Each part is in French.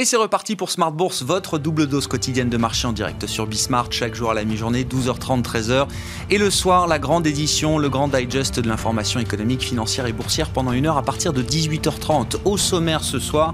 Et c'est reparti pour Smart Bourse, votre double dose quotidienne de marché en direct sur Bismart, chaque jour à la mi-journée, 12h30, 13h. Et le soir, la grande édition, le grand digest de l'information économique, financière et boursière pendant une heure à partir de 18h30. Au sommaire ce soir,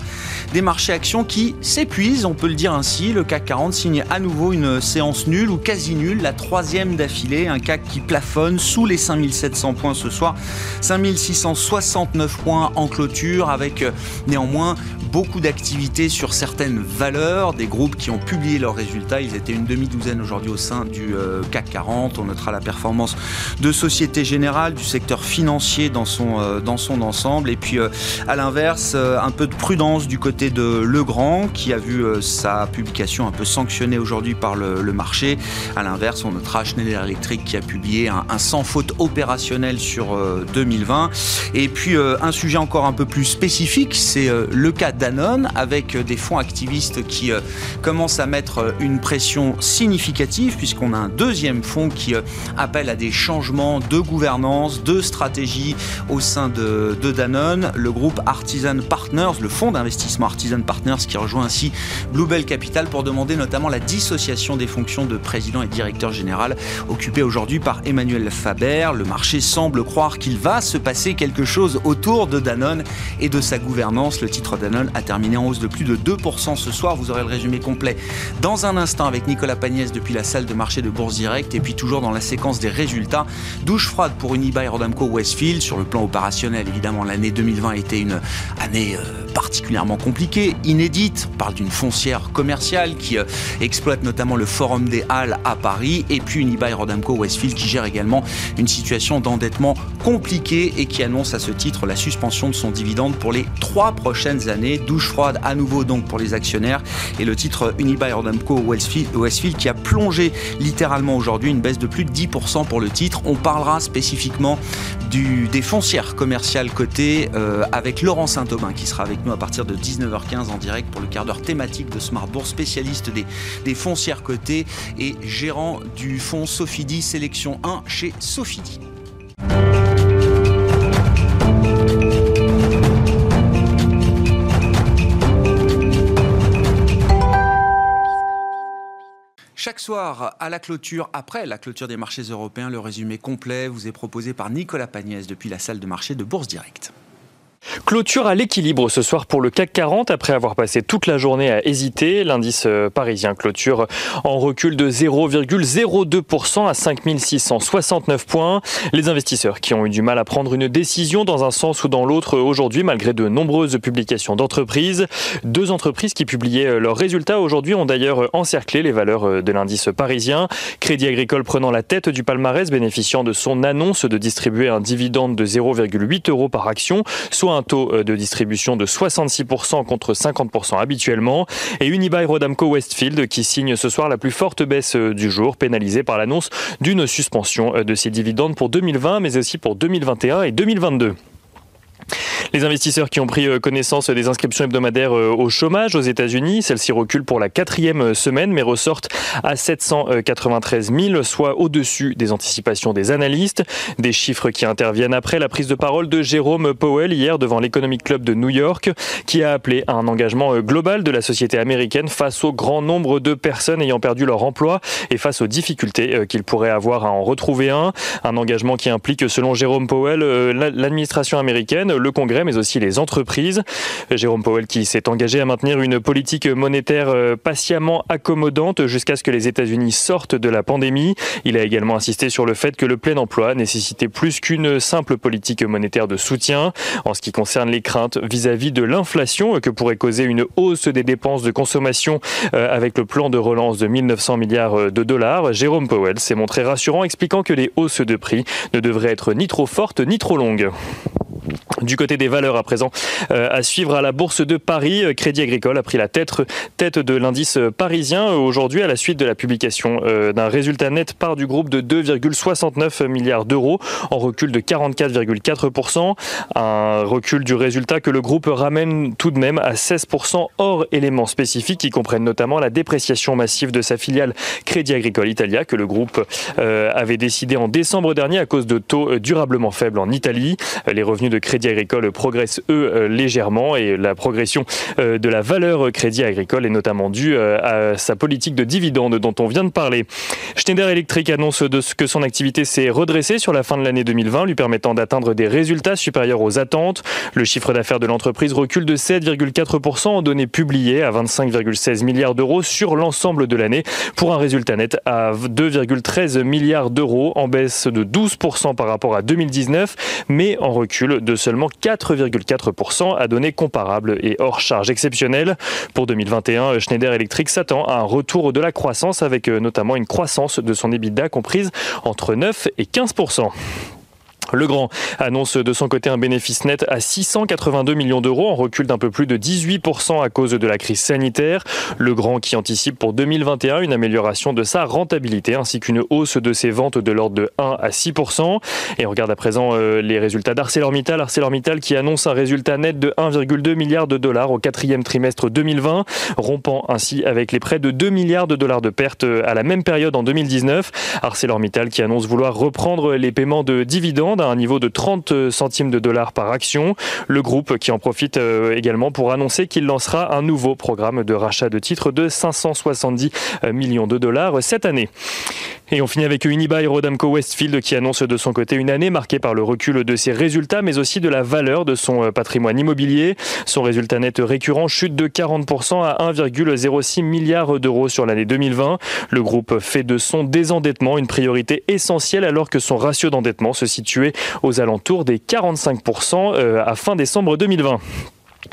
des marchés actions qui s'épuisent, on peut le dire ainsi. Le CAC 40 signe à nouveau une séance nulle ou quasi nulle, la troisième d'affilée. Un CAC qui plafonne sous les 5700 points ce soir. 5669 points en clôture avec euh, néanmoins beaucoup d'activités sur certaines valeurs, des groupes qui ont publié leurs résultats. Ils étaient une demi-douzaine aujourd'hui au sein du euh, CAC 40. On notera la performance de Société Générale, du secteur financier dans son, euh, dans son ensemble. Et puis, euh, à l'inverse, un peu de prudence du côté de Legrand, qui a vu sa publication un peu sanctionnée aujourd'hui par le, marché. À l'inverse, on notera Schneider Electric qui a publié un, un sans faute opérationnel sur 2020. Et puis, un sujet encore un peu plus spécifique, c'est le cas Danone avec des fonds activistes qui euh, commencent à mettre euh, une pression significative puisqu'on a un deuxième fonds qui euh, appelle à des changements de gouvernance, de stratégie au sein de, Danone. Le groupe Artisan Partners, le fonds d'investissement Artisan Partners qui rejoint ainsi Bluebell Capital pour demander notamment la dissociation des fonctions de président et directeur général occupées aujourd'hui par Emmanuel Faber. Le marché semble croire qu'il va se passer quelque chose autour de Danone et de sa gouvernance. Le titre Danone a terminé en hausse de plus de 2 ce soir. Vous aurez le résumé complet dans un instant avec Nicolas Pagnès depuis la salle de marché de Bourse Direct et puis toujours dans la séquence des résultats. Douche froide pour Unibail Rodamco Westfield. Sur le plan opérationnel, évidemment, l'année 2020 a été une année euh, particulièrement compliquée, inédite. On parle d'une foncière commerciale qui euh, exploite notamment le Forum des Halles à Paris et puis Unibail Rodamco Westfield qui gère également une situation d'endettement compliquée et qui annonce à ce titre la suspension de son dividende pour les trois prochaines années. Douche froide à nouveau donc pour les actionnaires. Et le titre Unibail Rodamco Westfield qui a plongé littéralement aujourd'hui une baisse de plus de 10% pour le titre. On parlera spécifiquement du, des foncières commerciales cotées euh, avec Laurent Saint-Aubin qui sera avec nous à partir de 19h15 en direct pour le quart d'heure thématique de Smart Bourse, spécialiste des, des foncières cotées et gérant du fonds Sofidi Sélection 1 chez Sofidi. Chaque soir, à la clôture, après la clôture des marchés européens, le résumé complet vous est proposé par Nicolas Pagnès depuis la salle de marché de Bourse Direct. Clôture à l'équilibre ce soir pour le CAC 40 après avoir passé toute la journée à hésiter. L'indice euh, parisien clôture en recul de 0,02% à 5669 points. Les investisseurs qui ont eu du mal à prendre une décision dans un sens ou dans l'autre aujourd'hui malgré de nombreuses publications d'entreprises. Deux entreprises qui publiaient euh, leurs résultats aujourd'hui ont d'ailleurs euh, encerclé les valeurs de l'indice parisien. Crédit Agricole prenant la tête du palmarès bénéficiant de son annonce de distribuer un dividende de 0,8 euros par action, soit un taux euh, de distribution de 66% contre 50% habituellement. Et Unibail Rodamco Westfield qui signe ce soir la plus forte baisse euh, du jour, pénalisée par l'annonce d'une suspension euh, de ses dividendes pour 2020 mais aussi pour 2021 et 2022. Les investisseurs qui ont pris euh, connaissance des inscriptions hebdomadaires euh, au chômage aux États-Unis, celles-ci reculent pour la quatrième euh, semaine, mais ressortent à 793 000, soit au-dessus des anticipations des analystes. Des chiffres qui interviennent après la prise de parole de Jérôme Powell hier devant l'Economic Club de New York, qui a appelé à un engagement global de la société américaine face au grand nombre de personnes ayant perdu leur emploi et face aux difficultés qu'il pourrait avoir à en retrouver un. Un engagement qui implique, selon Jérôme Powell, l'administration américaine, le Congrès, mais aussi les entreprises. Jérôme Powell qui s'est engagé à maintenir une politique monétaire euh, patiemment accommodante jusqu'à ce que les États-Unis sortent de la pandémie. Il a également insisté sur le fait que le plein emploi nécessitait plus qu'une simple politique monétaire de soutien. En ce qui concerne les craintes vis-à-vis de l'inflation que pourrait causer une hausse des dépenses de consommation euh, avec le plan de relance de 1900 milliards de dollars, Jérôme Powell s'est montré rassurant expliquant que les hausses de prix ne devraient être ni trop fortes ni trop longues. Du côté des valeurs à présent, euh, à suivre à la Bourse de Paris, euh, Crédit Agricole a pris la tête, tête de l'indice parisien aujourd'hui à la suite de la publication euh, d'un résultat net part du groupe de 2,69 milliards d'euros en recul de 44,4%. Un recul du résultat que le groupe ramène tout de même à 16% hors éléments spécifiques qui comprennent notamment la dépréciation massive de sa filiale Crédit Agricole Italia que le groupe avait décidé en décembre dernier à cause de taux durablement faibles en Italie. Les revenus de Crédit Agricole progressent eux euh, légèrement et la progression euh, de la valeur Crédit Agricole est notamment due euh, à sa politique de dividendes dont on vient de parler. Schneider Electric annonce de ce que son activité s'est redressée sur la fin de l'année 2020, lui permettant d'atteindre des résultats supérieurs aux attentes. Le chiffre d'affaires de l'entreprise recule de 7,4% en données publiées à 25,16 milliards d'euros sur l'ensemble de l'année pour un résultat net à 2,13 milliards d'euros en baisse de 12% par rapport à 2019 mais en recul de seulement 4,4% à données comparables et hors charge exceptionnelle. Pour 2021, Schneider Electric s'attend à un retour de la croissance avec euh, notamment une croissance de son EBITDA comprise entre 9 et 15%. Legrand annonce de son côté un bénéfice net à 682 millions d'euros, en recul d'un peu plus de 18% à cause de la crise sanitaire. Legrand qui anticipe pour 2021 une amélioration de sa rentabilité ainsi qu'une hausse de ses ventes de l'ordre de 1 à 6%. Et on regarde à présent euh, les résultats d'ArcelorMittal. ArcelorMittal qui annonce un résultat net de 1,2 milliard de dollars au quatrième trimestre 2020, rompant ainsi avec les près de 2 milliards de dollars de pertes euh, à la même période en 2019. ArcelorMittal qui annonce vouloir reprendre les paiements de dividendes à un niveau de 30 centimes de dollars par action. Le groupe qui en profite euh, également pour annoncer qu'il lancera un nouveau programme de rachat de titres de 570 euh, millions de dollars cette année. Et on finit avec Unibail Rodamco Westfield qui annonce de son côté une année marquée par le recul de ses résultats mais aussi de la valeur de son euh, patrimoine immobilier. Son résultat net récurrent chute de 40% à 1,06 milliard d'euros sur l'année 2020. Le groupe fait de son désendettement une priorité essentielle alors que son ratio d'endettement se situait aux alentours des 45% euh, à fin décembre 2020.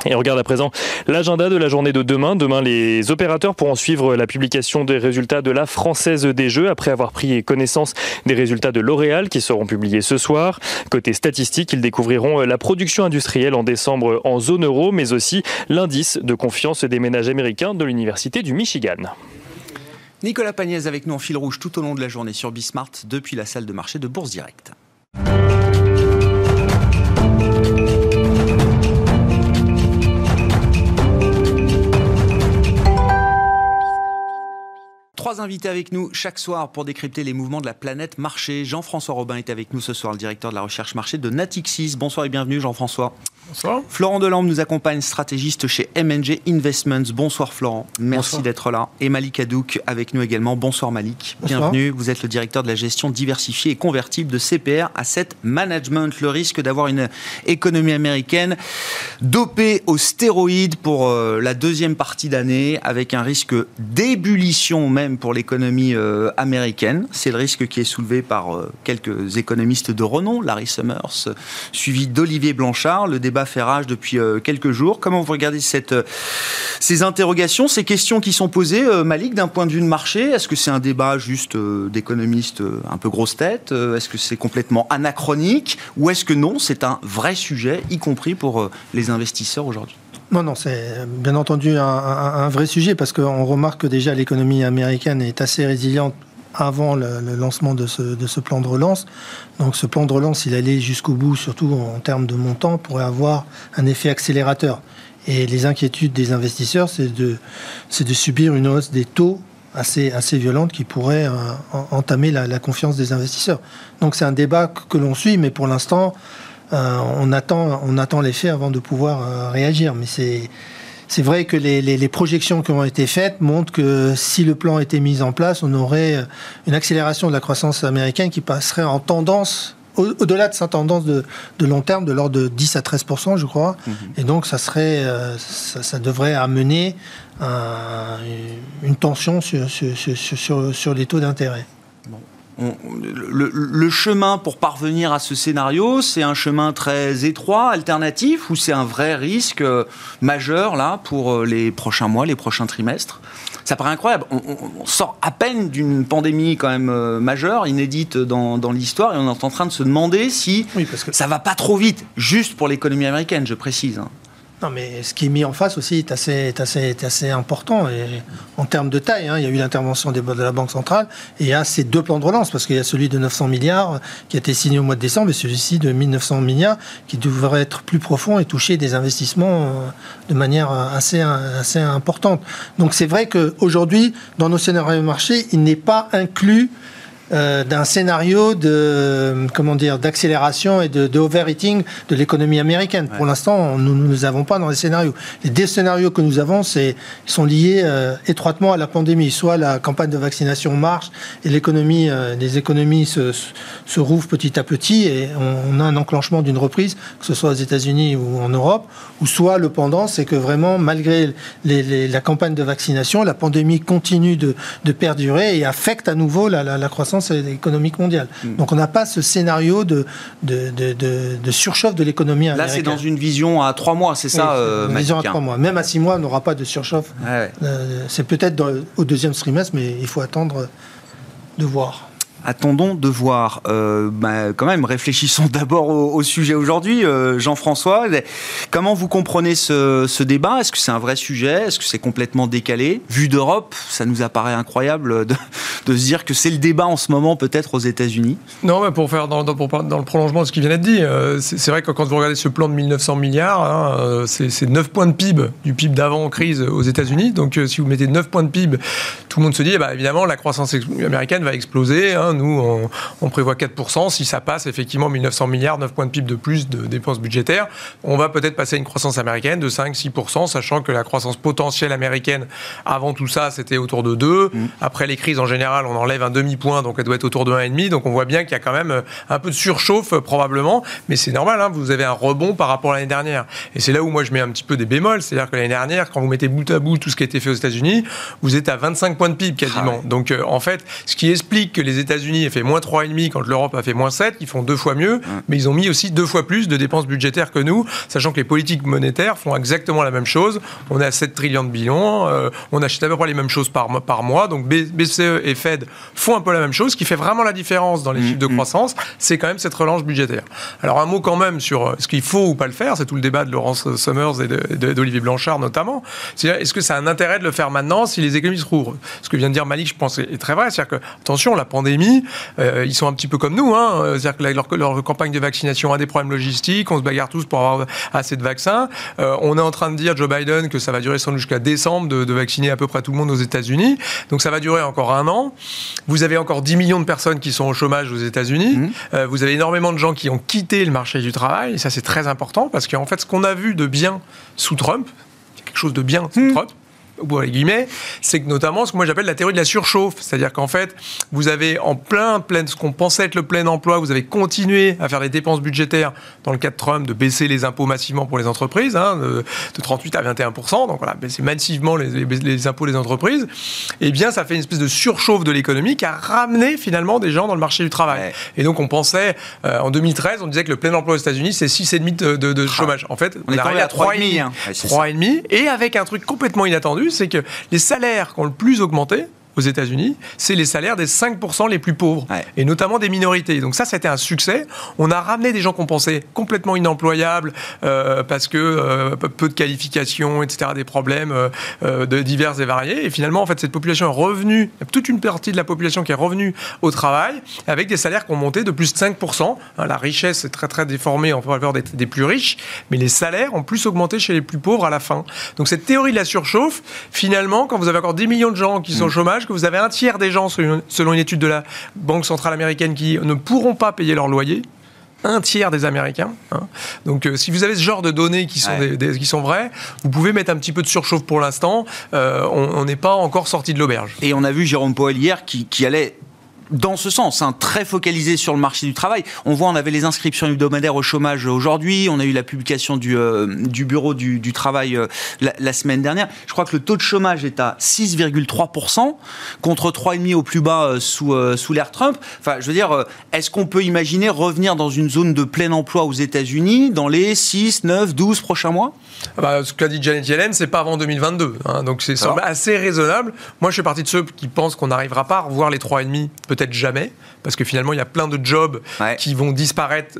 Et on regarde à présent l'agenda de la journée de demain. Demain, les opérateurs pourront suivre la publication des résultats de la Française des Jeux après avoir pris connaissance des résultats de L'Oréal qui seront publiés ce soir. Côté statistique, ils découvriront la production industrielle en décembre en zone euro, mais aussi l'indice de confiance des ménages américains de l'Université du Michigan. Nicolas Pagnès avec nous en fil rouge tout au long de la journée sur Bismart depuis la salle de marché de Bourse Directe. Trois invités avec nous chaque soir pour décrypter les mouvements de la planète marché. Jean-François Robin est avec nous ce soir, le directeur de la recherche marché de Natixis. Bonsoir et bienvenue Jean-François. Bonsoir. Florent Delambre nous accompagne, stratégiste chez MNG Investments. Bonsoir Florent, merci d'être là. Et Malik Hadouk avec nous également. Bonsoir Malik, bienvenue. Vous êtes le directeur de la gestion diversifiée et convertible de CPR Asset Management. Le risque d'avoir une économie américaine dopée aux stéroïdes pour euh, la deuxième partie d'année avec un risque d'ébullition même pour l'économie euh, américaine. C'est le risque qui est soulevé par euh, quelques économistes de renom, Larry Summers, suivi d'Olivier Blanchard. Le débat fait rage depuis euh, quelques jours. Comment vous regardez ces interrogations, ces questions qui sont posées, Malik, d'un point de vue de marché? Est-ce que c'est un débat juste d'économistes un peu grosse tête Est-ce que c'est complètement anachronique Ou est-ce que non, c'est un vrai sujet, y compris pour les investisseurs aujourd'hui? Non, non, c'est bien entendu un, vrai sujet parce qu'on remarque que déjà l'économie américaine est assez résiliente avant le, lancement de ce, plan de relance. Donc ce plan de relance, il allait jusqu'au bout, surtout en termes de montant, pourrait avoir un effet accélérateur. Et les inquiétudes des investisseurs, c'est de, de subir une hausse des taux assez, assez violente qui pourrait euh, entamer la, la, confiance des investisseurs. Donc c'est un débat que l'on suit, mais pour l'instant, euh, on attend, on attend les faits avant de pouvoir euh, réagir. Mais c'est c'est vrai que les, projections qui ont été faites montrent que si le plan était mis en place, on aurait euh, une accélération de la croissance américaine qui passerait en tendance, au-delà de sa tendance de, long terme, de l'ordre de 10 à 13% je crois. Mhm. Et donc, ça, serait, ça, devrait amener une tension sur, sur, sur les taux d'intérêt. Le, chemin pour parvenir à ce scénario, c'est un chemin très étroit, alternatif, ou c'est un vrai risque euh, majeur là pour euh, les prochains mois, les prochains trimestres? Ça paraît incroyable. On, sort à peine d'une pandémie quand même euh, majeure, inédite dans, l'histoire, et on est en train de se demander si oui, parce que... ça va pas trop vite, juste pour l'économie américaine, je précise. Hein. Non, mais ce qui est mis en face aussi est assez, important. En termes de taille, hein, il y a eu l'intervention de la Banque centrale et il y a ces deux plans de relance, parce qu'il y a celui de 900 milliards qui a été signé au mois de décembre et celui-ci de 1900 milliards qui devrait être plus profond et toucher des investissements euh, de manière assez, assez importante. Donc c'est vrai qu'aujourd'hui, dans nos scénarios de marché, il n'est pas inclus euh, d'un scénario de comment dire d'accélération et de, de overheating de l'économie américaine. Pour l'instant, nous ne les avons pas dans les scénarios. Les deux scénarios que nous avons, c'est sont liés euh, étroitement à la pandémie. Soit la campagne de vaccination marche et l'économie, euh, les économies se, se rouvrent petit à petit et on, a un enclenchement d'une reprise, que ce soit aux États-Unis ou en Europe, ou soit le pendant, c'est que vraiment malgré les, la campagne de vaccination, la pandémie continue de, de perdurer et affecte à nouveau la, la, la croissance économique mondiale. Hmm. Donc on n'a pas ce scénario de, de, de, surchauffe de l'économie américaine. Là, c'est dans une vision à trois mois, c'est ça euh, Une vision à trois mois. Même à six mois, on n'aura pas de surchauffe. Euh, c'est peut-être au deuxième trimestre, mais il faut attendre de voir. Attendons de voir. Euh, bah, quand même, réfléchissons d'abord au, sujet aujourd'hui. Euh, Jean-François, comment vous comprenez ce, débat? Est-ce que c'est un vrai sujet? Est-ce que c'est complètement décalé? Vu d'Europe, ça nous apparaît incroyable de, se dire que c'est le débat en ce moment peut-être aux États-Unis. Non, mais pour faire dans, le prolongement de ce qui vient d'être dit, euh, c'est vrai que quand vous regardez ce plan de 1900 milliards, hein, c'est 9 points de PIB du PIB d'avant crise aux États-Unis. Donc si vous mettez 9 points de PIB, tout le monde se dit, eh ben, évidemment, la croissance américaine va exploser. Hein, nous, on, prévoit 4%. Si ça passe, effectivement, 1900 milliards, 9 points de PIB de plus de dépenses budgétaires, on va peut-être passer à une croissance américaine de 5-6%, sachant que la croissance potentielle américaine, avant tout ça, c'était autour de 2. Mm. Après les crises, en général, on enlève un demi-point, donc elle doit être autour de 1,5. Donc on voit bien qu'il y a quand même euh, un peu de surchauffe, euh, probablement. Mais c'est normal, hein, vous avez un rebond par rapport à l'année dernière. Et c'est là où moi je mets un petit peu des bémols. C'est-à-dire que l'année dernière, quand vous mettez bout à bout tout ce qui a été fait aux États-Unis, vous êtes à 25 points de PIB quasiment. Ah donc euh, en fait, ce qui explique que les États-Unis aient fait moins 3,5 quand l'Europe a fait moins 7, ils font deux fois mieux, mais ils ont mis aussi deux fois plus de dépenses budgétaires que nous, sachant que les politiques monétaires font exactement la même chose. On est à 7 trillions de billions, euh, on achète à peu près les mêmes choses par, par mois, donc BCE et Fed font un peu la même chose. Ce qui fait vraiment la différence dans les mm, chiffres de mm. croissance, c'est quand même cette relance budgétaire. Alors un mot quand même sur euh, ce qu'il faut ou pas le faire, c'est tout le débat de Laurence Summers et d'Olivier Blanchard notamment. C'est-à-dire, est-ce que c'est un intérêt de le faire maintenant si les économies se rouvrent? Ce que vient de dire Malik, je pense, est très vrai. C'est-à-dire que, attention, la pandémie, euh, ils sont un petit peu comme nous. Hein. C'est-à-dire que leur, campagne de vaccination a des problèmes logistiques. On se bagarre tous pour avoir assez de vaccins. Euh, on est en train de dire, Joe Biden, que ça va durer sans doute jusqu'à décembre de, vacciner à peu près tout le monde aux États-Unis. Donc ça va durer encore un an. Vous avez encore 10 millions de personnes qui sont au chômage aux États-Unis. Mmh. Euh, vous avez énormément de gens qui ont quitté le marché du travail. Et ça, c'est très important parce qu'en fait, ce qu'on a vu de bien sous Trump, quelque chose de bien sous mmh. Trump, les guillemets, c'est que notamment ce que moi j'appelle la théorie de la surchauffe, c'est-à-dire qu'en fait, vous avez en plein, plein ce qu'on pensait être le plein emploi, vous avez continué à faire des dépenses budgétaires dans le cas de Trump, de baisser les impôts massivement pour les entreprises, hein, de, 38 à 21 donc voilà, baisser massivement les, les, impôts des entreprises, et eh bien ça fait une espèce de surchauffe de l'économie qui a ramené finalement des gens dans le marché du travail. Et donc on pensait, euh, en 2013, on disait que le plein emploi aux États-Unis c'est 6,5 de, de, de ah. chômage. En fait, on, est arrivé à 3,5. 3,5 et avec un truc complètement inattendu, c'est que les salaires qui ont le plus augmenté, aux États-Unis, c'est les salaires des 5% les plus pauvres, et notamment des minorités. Donc ça, c'était un succès. On a ramené des gens qu'on pensait complètement inemployables euh, parce que euh, peu de qualifications, etc., des problèmes euh, de divers et variés. Et finalement, en fait, cette population est revenue, toute une partie de la population qui est revenue au travail avec des salaires qui ont monté de plus de 5%. Hein, la richesse est très très déformée en faveur des, des plus riches, mais les salaires ont plus augmenté chez les plus pauvres à la fin. Donc cette théorie de la surchauffe, finalement, quand vous avez encore 10 millions de gens qui sont au mm. Chômage, que vous avez un tiers des gens, selon une étude de la Banque centrale américaine, qui ne pourront pas payer leur loyer un tiers des Américains. Hein. Donc, euh, si vous avez ce genre de données qui sont, des, qui sont vraies, vous pouvez mettre un petit peu de surchauffe pour l'instant. Euh, on n'est pas encore sorti de l'auberge. Et on a vu Jérôme Powell hier qui, qui allait dans ce sens, hein, très focalisé sur le marché du travail. On voit, on avait les inscriptions hebdomadaires au chômage aujourd'hui, on a eu la publication du, euh, du bureau du, du travail euh, la, la, semaine dernière. Je crois que le taux de chômage est à 6,3% contre 3,5% au plus bas euh, sous, sous l'ère Trump. Enfin, je veux dire, est-ce qu'on peut imaginer revenir dans une zone de plein emploi aux États-Unis dans les 6, 9, 12 prochains mois? Ah bah, Ce qu'a dit Janet Yellen, c'est pas avant 2022. Hein, donc c'est assez raisonnable. Moi, je fais partie de ceux qui pensent qu'on n'arrivera pas à revoir les 3,5, peut-être jamais parce que finalement, il y a plein de jobs qui vont disparaître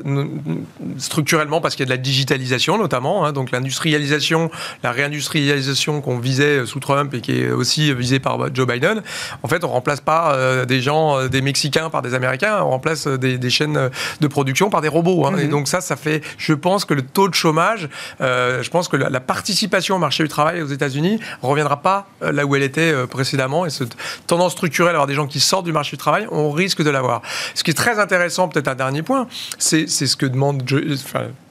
structurellement parce qu'il y a de la digitalisation notamment. Hein, donc l'industrialisation, la réindustrialisation qu'on visait sous Trump et qui est aussi visée par Joe Biden, en fait, on remplace pas euh, des gens, euh, des Mexicains par des Américains, on remplace euh, des, chaînes de production par des robots. Hein. Et mhm. donc ça, ça fait, je pense que le taux de chômage, je pense que la, participation au marché du travail aux États-Unis reviendra pas là où elle était précédemment. Et cette tendance structurelle, avoir des gens qui sortent du marché du travail, on risque de l'avoir. Ce qui est très intéressant, peut-être un dernier point, c'est ce que demande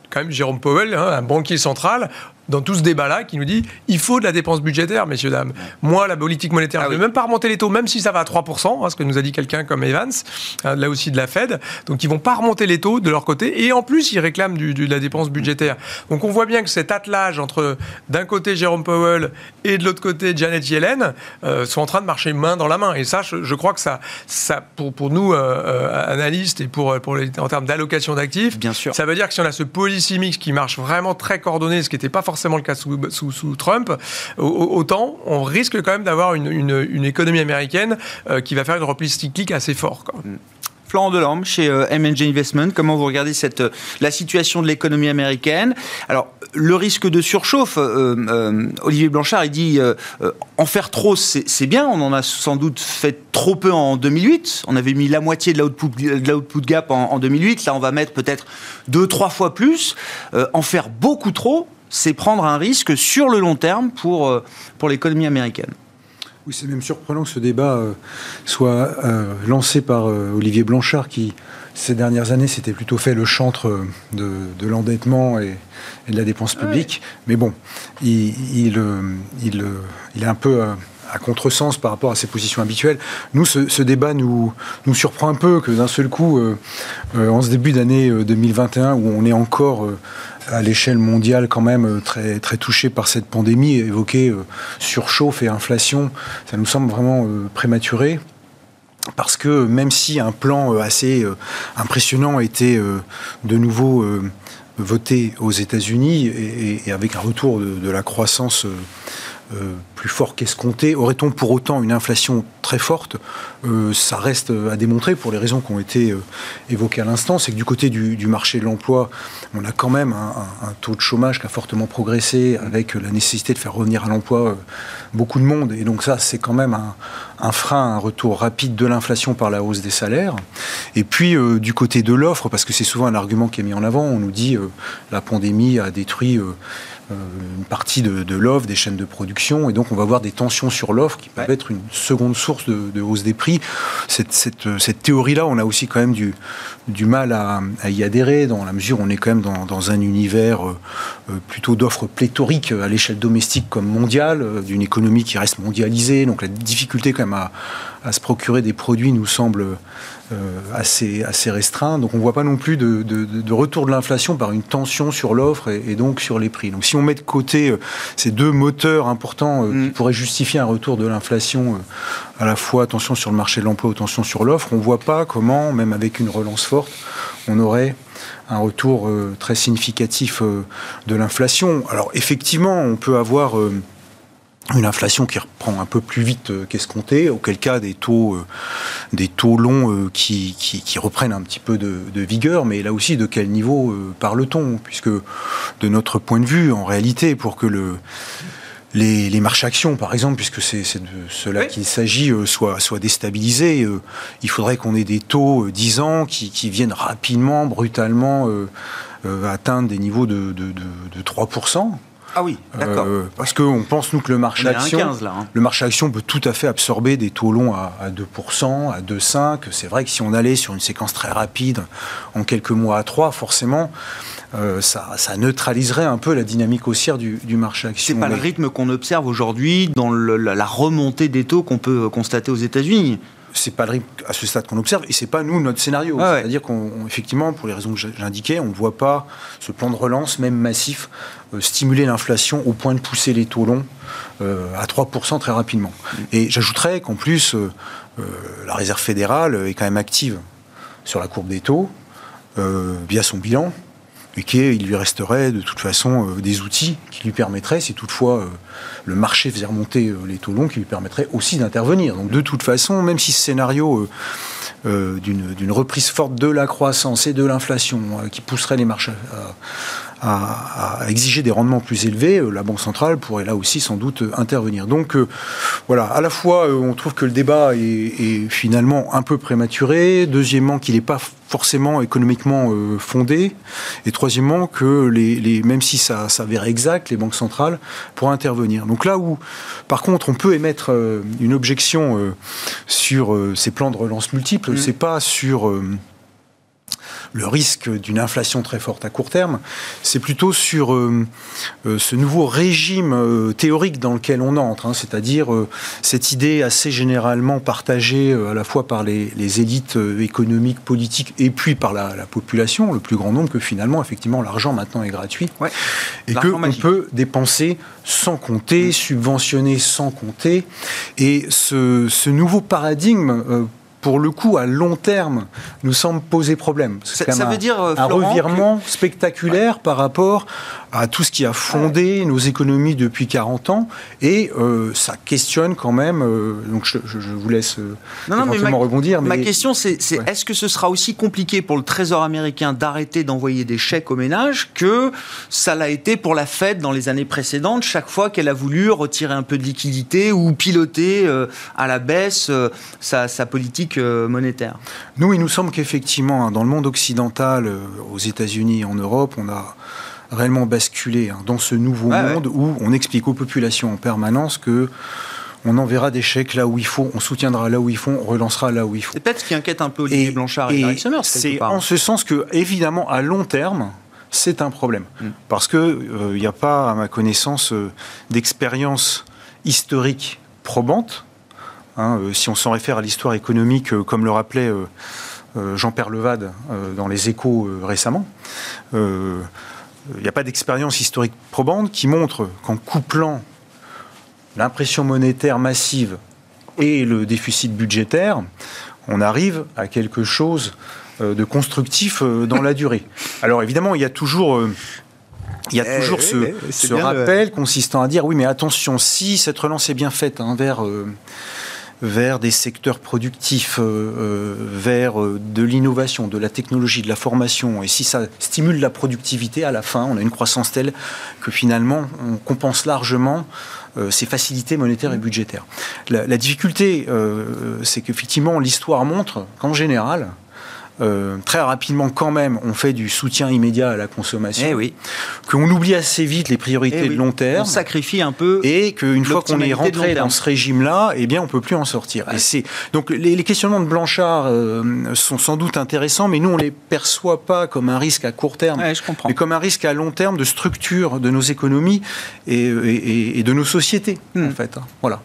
quand même Jérôme Powell, hein, un banquier central, dans tout ce débat-là qui nous dit il faut de la dépense budgétaire, messieurs, dames. Moi, la politique monétaire, ah je ne vais même pas remonter les taux, même si ça va à 3%, hein, ce que nous a dit quelqu'un comme Evans, hein, là aussi de la Fed. Donc, ils vont pas remonter les taux de leur côté. Et en plus, ils réclament du, de la dépense budgétaire. Donc, on voit bien que cet attelage entre, d'un côté, Jérôme Powell et de l'autre côté, Janet Yellen, euh, sont en train de marcher main dans la main. Et ça, je, crois que ça, ça pour, pour nous, euh, euh, analystes, et pour, pour en termes d'allocation d'actifs, ça veut dire que si on a ce policy mix qui marche vraiment très coordonné, ce qui n'était pas forcément forcément le cas sous, Trump, autant on risque quand même d'avoir une, économie américaine euh, qui va faire une repli cyclique assez fort. Mm. Florent Delorme chez euh, M&G Investment. Comment vous regardez euh, la situation de l'économie américaine? Alors, le risque de surchauffe, Olivier Blanchard, il dit en faire trop, c'est bien. On en a sans doute fait trop peu en 2008. On avait mis la moitié de l'output, gap en, 2008. Là, on va mettre peut-être deux, trois fois plus. en faire beaucoup trop, c'est prendre un risque sur le long terme pour, euh, pour l'économie américaine. Oui, c'est même surprenant que ce débat euh, soit euh, lancé par Olivier Blanchard, qui, ces dernières années, s'était plutôt fait le chantre de, l'endettement et, de la dépense publique. Mais bon, il, il, il, il, est un peu à contresens par rapport à ses positions habituelles. Nous, ce, débat nous, nous surprend un peu que d'un seul coup, en ce début d'année 2021, où on est encore à l'échelle mondiale quand même euh, très, très touchée par cette pandémie, évoquer euh, surchauffe et inflation, ça nous semble vraiment euh, prématuré. Parce que même si un plan assez impressionnant a été de nouveau voté aux États-Unis et, avec un retour de, la croissance plus fort qu'escompté, aurait-on pour autant une inflation très forte euh, ça reste à démontrer pour les raisons qui ont été euh, évoquées à l'instant. C'est que du côté du, marché de l'emploi, on a quand même un, taux de chômage qui a fortement progressé avec la nécessité de faire revenir à l'emploi euh, beaucoup de monde. Et donc ça, c'est quand même un, frein, un retour rapide de l'inflation par la hausse des salaires. Et puis du côté de l'offre, parce que c'est souvent un argument qui est mis en avant, on nous dit la pandémie a détruit une partie de, l'offre, des chaînes de production, et donc on va avoir des tensions sur l'offre qui peuvent être une seconde source de hausse des prix. Cette, théorie-là, on a aussi quand même du, mal à, y adhérer, dans la mesure où on est quand même dans, un univers euh, euh, plutôt d'offres pléthoriques à l'échelle domestique comme mondiale, euh, d'une économie qui reste mondialisée. Donc la difficulté quand même à, à se procurer des produits nous semble euh, assez, assez restreint. Donc on ne voit pas non plus de, retour de l'inflation par une tension sur l'offre et, donc sur les prix. Donc si on met de côté euh, ces deux moteurs importants euh, qui mm. pourraient justifier un retour de l'inflation, à la fois tension sur le marché de l'emploi ou tension sur l'offre, on ne voit pas comment, même avec une relance forte, on aurait un retour très significatif de l'inflation. Alors effectivement, on peut avoir une inflation qui reprend un peu plus vite euh, qu'escompté, auquel cas des taux, euh, des taux longs euh, qui, qui, reprennent un petit peu de, vigueur, mais là aussi de quel niveau parle-t-on? Puisque de notre point de vue, en réalité, pour que le, les, les marchés actions, par exemple, puisque c'est de cela qu'il s'agit, soient, soient déstabilisés, il faudrait qu'on ait des taux 10 ans qui, qui, viennent rapidement, brutalement atteindre des niveaux de, de, de, de 3%. Ah oui, d'accord. Euh, parce qu'on pense, nous, que le marché action, hein. le marché action peut tout à fait absorber des taux longs à, 2%, à 2,5%. C'est vrai que si on allait sur une séquence très rapide, en quelques mois à 3, forcément, euh, ça, neutraliserait un peu la dynamique haussière du, marché action. C'est pas le rythme qu'on observe aujourd'hui dans la remontée des taux qu'on peut constater aux États-Unis. C'est pas le rythme à ce stade qu'on observe et c'est pas nous notre scénario. Ah ouais. C'est-à-dire qu'on, effectivement, pour les raisons que j'indiquais, on ne voit pas ce plan de relance, même massif, euh, stimuler l'inflation au point de pousser les taux longs euh, à 3% très rapidement. Et j'ajouterais qu'en plus, euh, la Réserve fédérale est quand même active sur la courbe des taux via son bilan et qu'il lui resterait de toute façon euh, des outils qui lui permettraient, si toutefois euh, le marché faisait remonter euh, les taux longs, qui lui permettraient aussi d'intervenir. Donc de toute façon, même si ce scénario d'une reprise forte de la croissance et de l'inflation qui pousserait les marchés à, à- à exiger des rendements plus élevés, euh, la Banque centrale pourrait là aussi sans doute euh, intervenir. Donc euh, voilà, à la fois euh, on trouve que le débat est, est finalement un peu prématuré, deuxièmement qu'il n'est pas forcément économiquement euh, fondé, et troisièmement que les, les- même si ça s'avère exact, les banques centrales pourraient intervenir. Donc là où, par contre, on peut émettre une objection sur ces plans de relance multiples, Mhm. c'est pas sur le risque d'une inflation très forte à court terme, c'est plutôt sur euh, euh, ce nouveau régime euh, théorique dans lequel on entre, hein, c'est-à-dire euh, cette idée assez généralement partagée à la fois par les, les élites économiques, politiques et puis par la, la population, le plus grand nombre, que finalement, effectivement, l'argent maintenant est gratuit Ouais. et qu'on magique. peut dépenser sans compter, subventionner sans compter. Et ce, ce nouveau paradigme, pour le coup, à long terme, nous semble poser problème. Ça- veut dire, un Florent, revirement spectaculaire par rapport à tout ce qui a fondé nos économies depuis 40 ans. Et euh, ça questionne quand même. euh, donc je, vous laisse euh, Non, non, mais éventuellement ma- rebondir. Ma question, c'est Ouais. est-ce que ce sera aussi compliqué pour le Trésor américain d'arrêter d'envoyer des chèques aux ménages que ça l'a été pour la Fed dans les années précédentes, chaque fois qu'elle a voulu retirer un peu de liquidité ou piloter euh, à la baisse sa, sa politique euh, monétaire Nous, il nous semble qu'effectivement, hein, dans le monde occidental, euh, aux États-Unis et en Europe, on a réellement basculé hein, dans ce nouveau Ouais, monde où on explique aux populations en permanence que on enverra des chèques là où il faut, on soutiendra là où il faut, on relancera là où il faut. C'est peut-être ce qui inquiète un peu Olivier Blanchard et, Summers, quelque c'est en ce sens que, évidemment, à long terme, c'est un problème. Mm. Parce qu'il n'y a pas, à ma connaissance, euh, d'expérience historique probante. Hein, euh, si on s'en réfère à l'histoire économique, euh, comme le rappelait euh, euh, Jean-Pierre Levade euh, dans Les Échos récemment, il n'y a pas d'expérience historique probante qui montre qu'en couplant l'impression monétaire massive et le déficit budgétaire, on arrive à quelque chose de constructif dans la durée. Alors évidemment, il y a toujours, il y a Eh toujours ce, le- rappel consistant à dire oui, mais attention, si cette relance est bien faite hein, vers euh, vers des secteurs productifs, euh, euh, vers euh, de l'innovation, de la technologie, de la formation, et si ça stimule la productivité, à la fin, on a une croissance telle que finalement, on compense largement ces facilités monétaires et budgétaires. La, difficulté, c'est qu'effectivement, l'histoire montre qu'en général, euh, très rapidement quand même, on fait du soutien immédiat à la consommation, Eh oui. qu'on oublie assez vite les priorités Eh oui. de long terme On sacrifie un peu. et qu'une fois qu'on est rentré dans ce régime-là, eh bien, on peut plus en sortir. Et c'est donc les, les questionnements de Blanchard euh, sont sans doute intéressants, mais nous on les perçoit pas comme un risque à court terme, Ouais, je comprends. mais comme un risque à long terme de structure de nos économies et, et- et de nos sociétés, Hmm. en fait. hein. Voilà.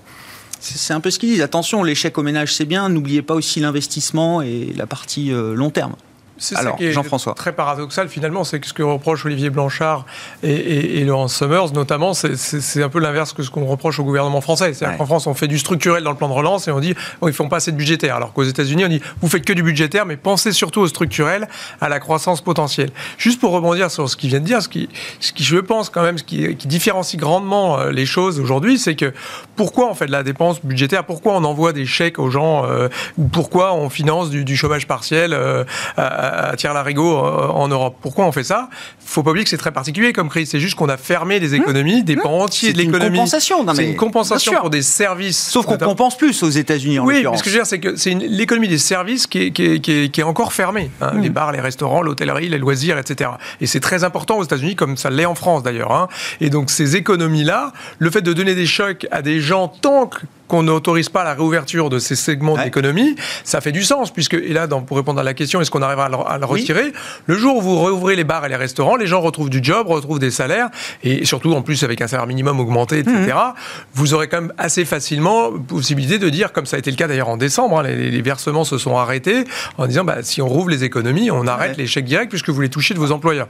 C'est un peu ce qu'ils disent. Attention, l'échec au ménage, c'est bien. N'oubliez pas aussi l'investissement et la partie euh, long terme. C'est ça Alors, qui est Jean-François. Très paradoxal finalement, c'est que ce que reproche Olivier Blanchard et, et, et Laurence Summers notamment, c'est- c'est c'est un peu l'inverse que ce qu'on reproche au gouvernement français. C'est-à-dire Ouais. qu'en France, on fait du structurel dans le plan de relance et on dit oh, ils font pas assez de budgétaire. Alors qu'aux États-Unis, on dit vous faites que du budgétaire, mais pensez surtout au structurel, à la croissance potentielle. Juste pour rebondir sur ce qu'il vient de dire, ce qui, ce qui je pense quand même, ce qui, qui différencie grandement euh, les choses aujourd'hui, c'est que pourquoi on fait de la dépense budgétaire, pourquoi on envoie des chèques aux gens, euh, ou pourquoi on finance du, du chômage partiel euh, à, à tire-larigot euh, en Europe. Pourquoi on fait ça? Faut pas oublier que c'est très particulier comme crise. C'est juste qu'on a fermé des économies, des pans entiers C'est de une l'économie. compensation, C'est une compensation bien sûr. pour des services. Sauf qu'on compense plus aux États-Unis en oui, mais ce que je veux dire, c'est que c'est une- l'économie des services qui est, qui est- qui est- qui est encore fermée. hein. Mm. Les bars, les restaurants, l'hôtellerie, les loisirs, etc. Et c'est très important aux États-Unis, comme ça l'est en France d'ailleurs. hein. Et donc ces économies-là, le fait de donner des chocs à des gens tant que qu'on n'autorise pas la réouverture de ces segments d'économie, ça fait du sens, puisque, et là, pour répondre à la question, est-ce qu'on arrivera à le, retirer Le jour où vous réouvrez les bars et les restaurants, les gens retrouvent du job, retrouvent des salaires, et surtout, en plus, avec un salaire minimum augmenté, etc., mhm. vous aurez quand même assez facilement possibilité de dire, comme ça a été le cas d'ailleurs en décembre, hein, les, versements se sont arrêtés, en disant, bah, si on rouvre les économies, on arrête les chèques directs, puisque vous les touchez de vos employeurs.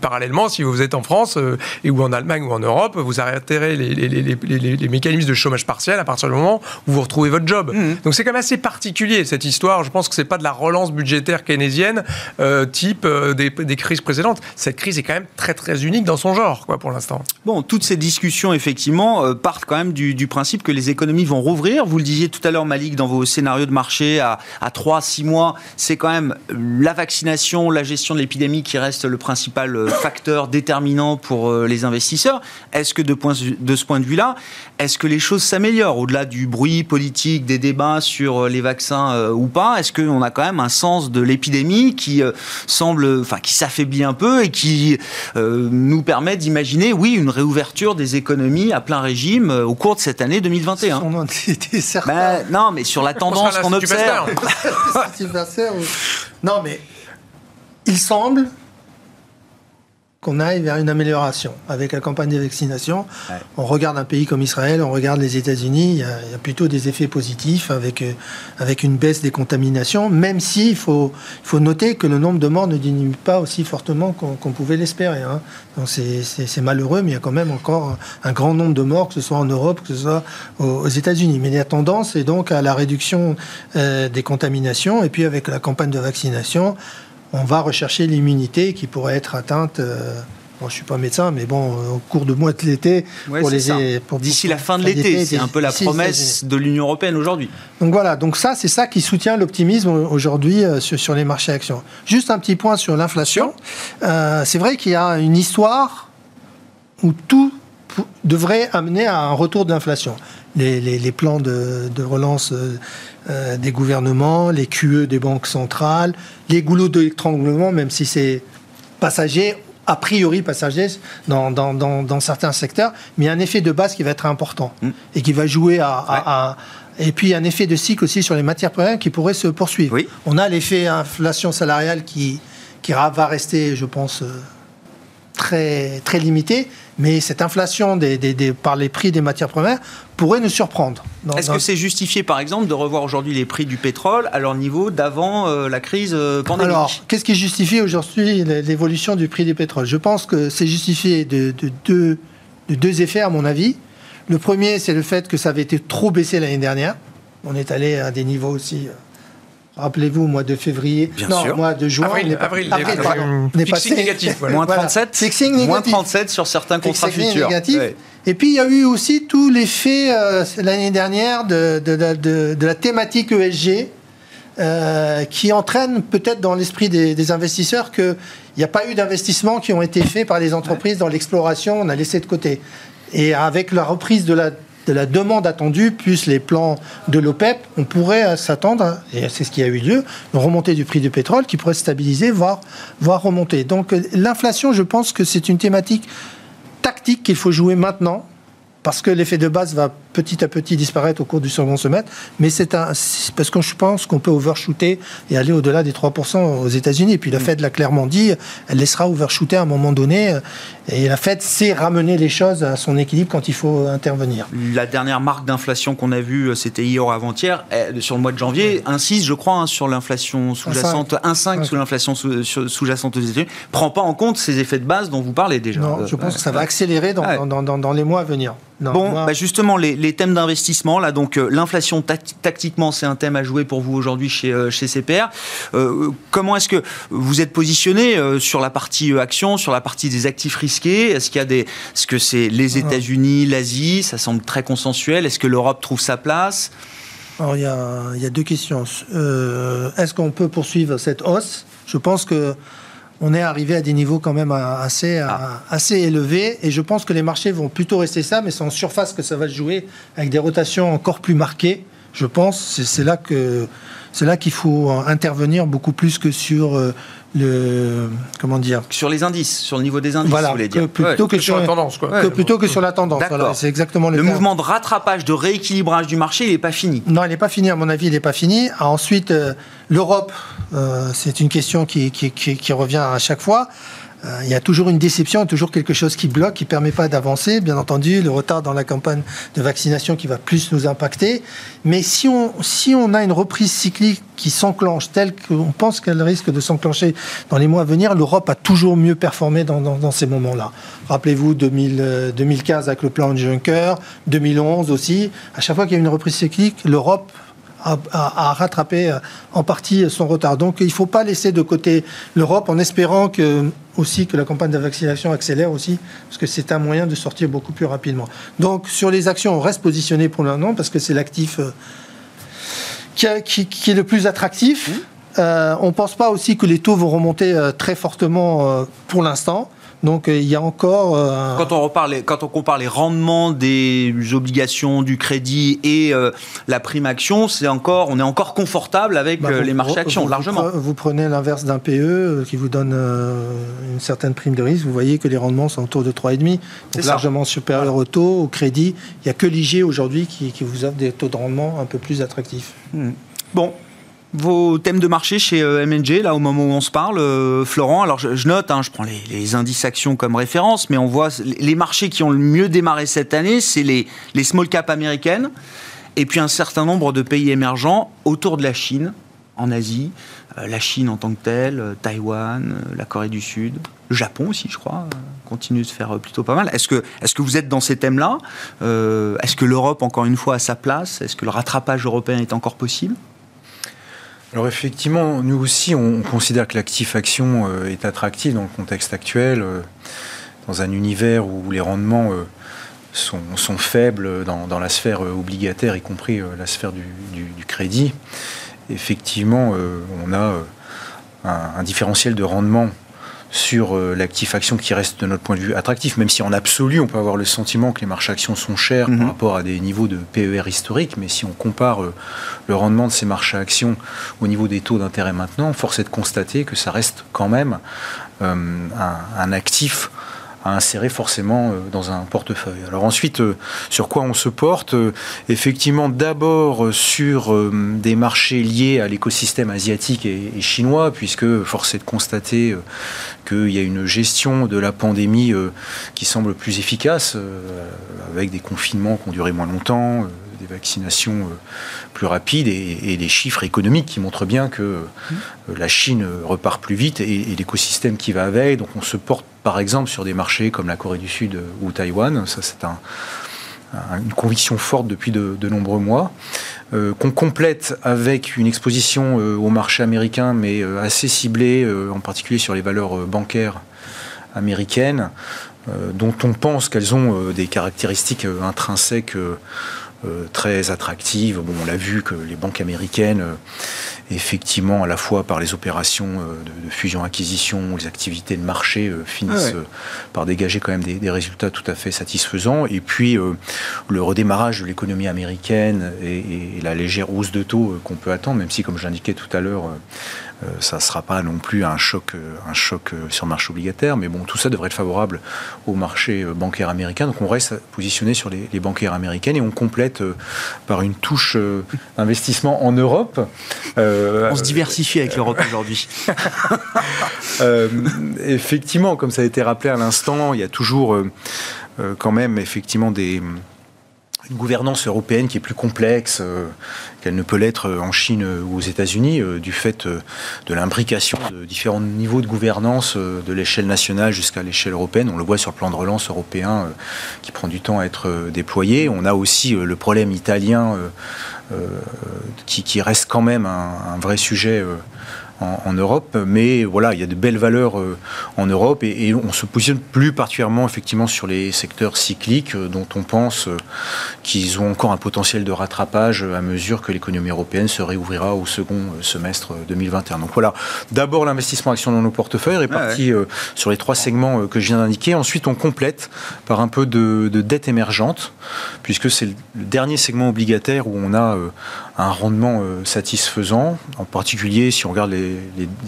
parallèlement, si vous êtes en France, euh, et ou en Allemagne ou en Europe, vous arrêterez les, les mécanismes de chômage partiel à partir du moment où vous retrouvez votre job. Mmh. Donc c'est quand même assez particulier cette histoire. Je pense que c'est pas de la relance budgétaire keynésienne euh, type euh, des, crises précédentes. Cette crise est quand même très très unique dans son genre, quoi, pour l'instant. Bon, toutes ces discussions effectivement euh, partent quand même du, principe que les économies vont rouvrir. Vous le disiez tout à l'heure, Malik, dans vos scénarios de marché à, à 3-6 mois, c'est quand même la vaccination, la gestion de l'épidémie qui reste le principal facteur déterminant pour les investisseurs. Est-ce que de, point, de ce point de vue-là, est-ce que les choses s'améliorent au-delà du bruit politique, des débats sur euh, les vaccins euh, ou pas Est-ce qu'on a quand même un sens de l'épidémie qui euh, semble, enfin, qui s'affaiblit un peu et qui nous permet d'imaginer, oui, une réouverture des économies à plein régime au cours de cette année 2021? On en était certain. Ben, non, mais sur la tendance qu'on observe. non, mais il semble qu'on aille vers une amélioration avec la campagne de vaccination. On regarde un pays comme Israël, on regarde les États-Unis, il, y a plutôt des effets positifs avec, euh, avec une baisse des contaminations, même si il faut, faut noter que le nombre de morts ne diminue pas aussi fortement qu'on pouvait l'espérer. Hein. Donc c'est malheureux, mais il y a quand même encore un grand nombre de morts, que ce soit en Europe, que ce soit aux, États-Unis. Mais la tendance est donc à la réduction euh, des contaminations, et puis avec la campagne de vaccination, on va rechercher l'immunité qui pourrait être atteinte. Euh, je ne suis pas médecin, mais bon, au cours de mois de l'été, pour les d'ici la fin de l'été, c'est un peu la promesse de l'Union européenne aujourd'hui. Donc voilà, donc ça, c'est ça qui soutient l'optimisme aujourd'hui euh, sur, les marchés actions. Juste un petit point sur l'inflation. Euh, c'est vrai qu'il y a une histoire où tout devrait amener à un retour de l'inflation. Les, plans de, relance euh, des gouvernements, les QE des banques centrales, les goulots d'étranglement, même si c'est passager, a priori passager dans, dans, certains secteurs, mais il y a un effet de base qui va être important mm. et qui va jouer à, et puis un effet de cycle aussi sur les matières premières qui pourrait se poursuivre. On a l'effet inflation salariale qui, qui va rester, je pense, euh, très, très limité, mais cette inflation des, par les prix des matières premières pourrait nous surprendre. Est-ce que c'est justifié, par exemple, de revoir aujourd'hui les prix du pétrole à leur niveau d'avant euh, la crise euh, pandémique Alors, qu'est-ce qui justifie aujourd'hui l'évolution du prix du pétrole? Je pense que c'est justifié de, de, deux effets, à mon avis. Le premier, c'est le fait que ça avait été trop baissé l'année dernière. On est allé à des niveaux aussi Rappelez-vous, mois de février. Bien non, sûr. mois de juin. Avril, avril, avril, pardon. On est passé, négatif. Moins 37. Voilà. Moins 37 sur certains contrats futurs. Négatif. Et puis, il y a eu aussi tout l'effet euh, l'année dernière de, de, de, de, la thématique ESG. Euh, qui entraîne peut-être dans l'esprit des, des, investisseurs qu'il n'y a pas eu d'investissements qui ont été faits par les entreprises dans l'exploration, on a laissé de côté. Et avec la reprise de la de la demande attendue, plus les plans de l'OPEP, on pourrait s'attendre, et c'est ce qui a eu lieu, une remontée du prix du pétrole qui pourrait stabiliser, voire, voire remonter. Donc l'inflation, je pense que c'est une thématique tactique qu'il faut jouer maintenant, parce que l'effet de base va petit à petit disparaître au cours du second semestre, mais c'est parce que je pense qu'on peut overshooter et aller au-delà des 3% aux États-Unis. Et puis la mm. Fed l'a clairement dit, elle laissera overshooter à un moment donné. Et la Fed sait ramener les choses à son équilibre quand il faut intervenir. La dernière marque d'inflation qu'on a vue, c'était hier ou avant-hier, sur le mois de janvier, insiste, je crois, hein, sur l'inflation sous-jacente, 1,5 sous l'inflation sous-jacente aux États-Unis, prend pas en compte ces effets de base dont vous parlez déjà. Non, je pense que ça va accélérer dans, dans, les mois à venir. bon, bah, justement, les les thèmes d'investissement, là, donc euh, l'inflation tactiquement, c'est un thème à jouer pour vous aujourd'hui chez, euh, chez CPR. Euh, comment est-ce que vous êtes positionné sur la partie action, sur la partie des actifs risqués Est-ce qu'il y a des, est-ce que c'est les États-Unis, l'Asie Ça semble très consensuel. Est-ce que l'Europe trouve sa place? Alors il y a, il y a deux questions. est-ce qu'on peut poursuivre cette hausse? Je pense que on est arrivé à des niveaux quand même assez, ah. assez élevés. Et je pense que les marchés vont plutôt rester ça, mais c'est en surface que ça va se jouer, avec des rotations encore plus marquées. je pense, c'est là que c'est là qu'il faut intervenir beaucoup plus que sur le comment dire? Sur les indices, sur le niveau des indices, voilà, vous voulez dire. plutôt que, sur la tendance, quoi. Que plutôt que sur la tendance. Voilà, c'est exactement le. Le mouvement de rattrapage, de rééquilibrage du marché, il n'est pas fini. Non, il n'est pas fini. À mon avis, il n'est pas fini. Ensuite, l'Europe, c'est une question qui, qui, qui, qui, revient à chaque fois. Euh, il y a toujours une déception, toujours quelque chose qui bloque, qui ne permet pas d'avancer. Bien entendu, le retard dans la campagne de vaccination qui va plus nous impacter. Mais si on, si on a une reprise cyclique qui s'enclenche telle qu'on pense qu'elle risque de s'enclencher dans les mois à venir, l'Europe a toujours mieux performé dans, ces moments-là. Rappelez-vous 2015 euh, avec le plan Juncker, 2011 aussi. À chaque fois qu'il y a une reprise cyclique, l'Europe à, rattraper euh, en partie son retard. Donc il ne faut pas laisser de côté l'Europe en espérant que, aussi que la campagne de vaccination accélère aussi, parce que c'est un moyen de sortir beaucoup plus rapidement. Donc sur les actions, on reste positionné pour l'instant parce que c'est l'actif euh, qui, qui, est le plus attractif. Mmh. Euh, on ne pense pas aussi que les taux vont remonter très fortement pour l'instant. Donc euh, il y a encore. Euh, quand on reparle, quand on compare les rendements des obligations, du crédit et euh, la prime action, c'est encore, on est encore confortable avec bah, les marchés actions largement. Vous prenez l'inverse d'un PE qui vous donne une certaine prime de risque, vous voyez que les rendements sont autour de 3,5, donc largement supérieurs au taux, au crédit. Il n'y a que l'IG aujourd'hui qui, vous offre des taux de rendement un peu plus attractifs. Bon, vos thèmes de marché chez euh, MNG, là au moment où on se parle, euh, Florent? Alors je, note, hein, je prends les, indices actions comme référence, mais on voit les marchés qui ont le mieux démarré cette année, c'est les, small caps américaines, et puis un certain nombre de pays émergents autour de la Chine, en Asie, euh, la Chine en tant que telle, Taïwan, la Corée du Sud, le Japon aussi, je crois, continue de faire plutôt pas mal. Est-ce que, est que vous êtes dans ces thèmes-là? Est-ce que l'Europe, encore une fois, a sa place? Est-ce que le rattrapage européen est encore possible? Alors effectivement, nous aussi, on considère que l'actif action euh, est attractif dans le contexte actuel, euh, dans un univers où les rendements euh, sont, faibles dans, la sphère obligataire, y compris la sphère du, crédit. Effectivement, on a un, différentiel de rendement sur euh, l'actif action qui reste de notre point de vue attractif, même si en absolu on peut avoir le sentiment que les marchés actions sont chers par mhm. rapport à des niveaux de PER historiques, mais si on compare euh, le rendement de ces marchés actions au niveau des taux d'intérêt maintenant, force est de constater que ça reste quand même euh, un, actif à insérer forcément euh, dans un portefeuille. Alors ensuite, euh, sur quoi on se porte euh, Effectivement, d'abord sur des marchés liés à l'écosystème asiatique et, chinois, puisque force est de constater qu'il y a une gestion de la pandémie qui semble plus efficace, avec des confinements qui ont duré moins longtemps, des vaccinations plus rapides et, des chiffres économiques qui montrent bien que la Chine repart plus vite et, l'écosystème qui va avec. Donc on se porte par exemple sur des marchés comme la Corée du Sud ou Taïwan. Ça, c'est une conviction forte depuis de, nombreux mois, euh, qu'on complète avec une exposition euh, au marché américain, mais euh, assez ciblée, en particulier sur les valeurs bancaires américaines, dont on pense qu'elles ont des caractéristiques intrinsèques très attractives. Bon, on l'a vu que les banques américaines effectivement, à la fois par les opérations euh, de, fusion-acquisition, les activités de marché euh, finissent ah euh, par dégager quand même des, résultats tout à fait satisfaisants. Et puis, le redémarrage de l'économie américaine et, la légère hausse de taux qu'on peut attendre, même si, comme j'indiquais tout à l'heure, ça ne sera pas non plus un choc, un choc sur le marché obligataire, mais bon, tout ça devrait être favorable au marché bancaire américain. Donc on reste positionné sur les, les bancaires américaines et on complète par une touche d'investissement en Europe. Euh, On se diversifie avec l'Europe aujourd'hui. Euh, effectivement, comme ça a été rappelé à l'instant, il y a toujours euh, quand même effectivement des une gouvernance européenne qui est plus complexe qu'elle ne peut l'être en Chine ou aux États-Unis, du fait de l'imbrication de différents niveaux de gouvernance de l'échelle nationale jusqu'à l'échelle européenne. On le voit sur le plan de relance européen qui prend du temps à être déployé. On a aussi le problème italien euh, qui, qui, reste quand même un, un vrai sujet en, Europe. Mais voilà, il y a de belles valeurs euh, en Europe et, on se positionne plus particulièrement effectivement sur les secteurs cycliques euh, dont on pense euh, qu'ils ont encore un potentiel de rattrapage à mesure que l'économie européenne se réouvrira au second semestre 2021. Donc voilà, d'abord l'investissement action dans nos portefeuilles réparti sur les trois segments que je viens d'indiquer. Ensuite, on complète par un peu de, de dette émergente puisque c'est le dernier segment obligataire où on a un rendement satisfaisant, en particulier si on regarde les,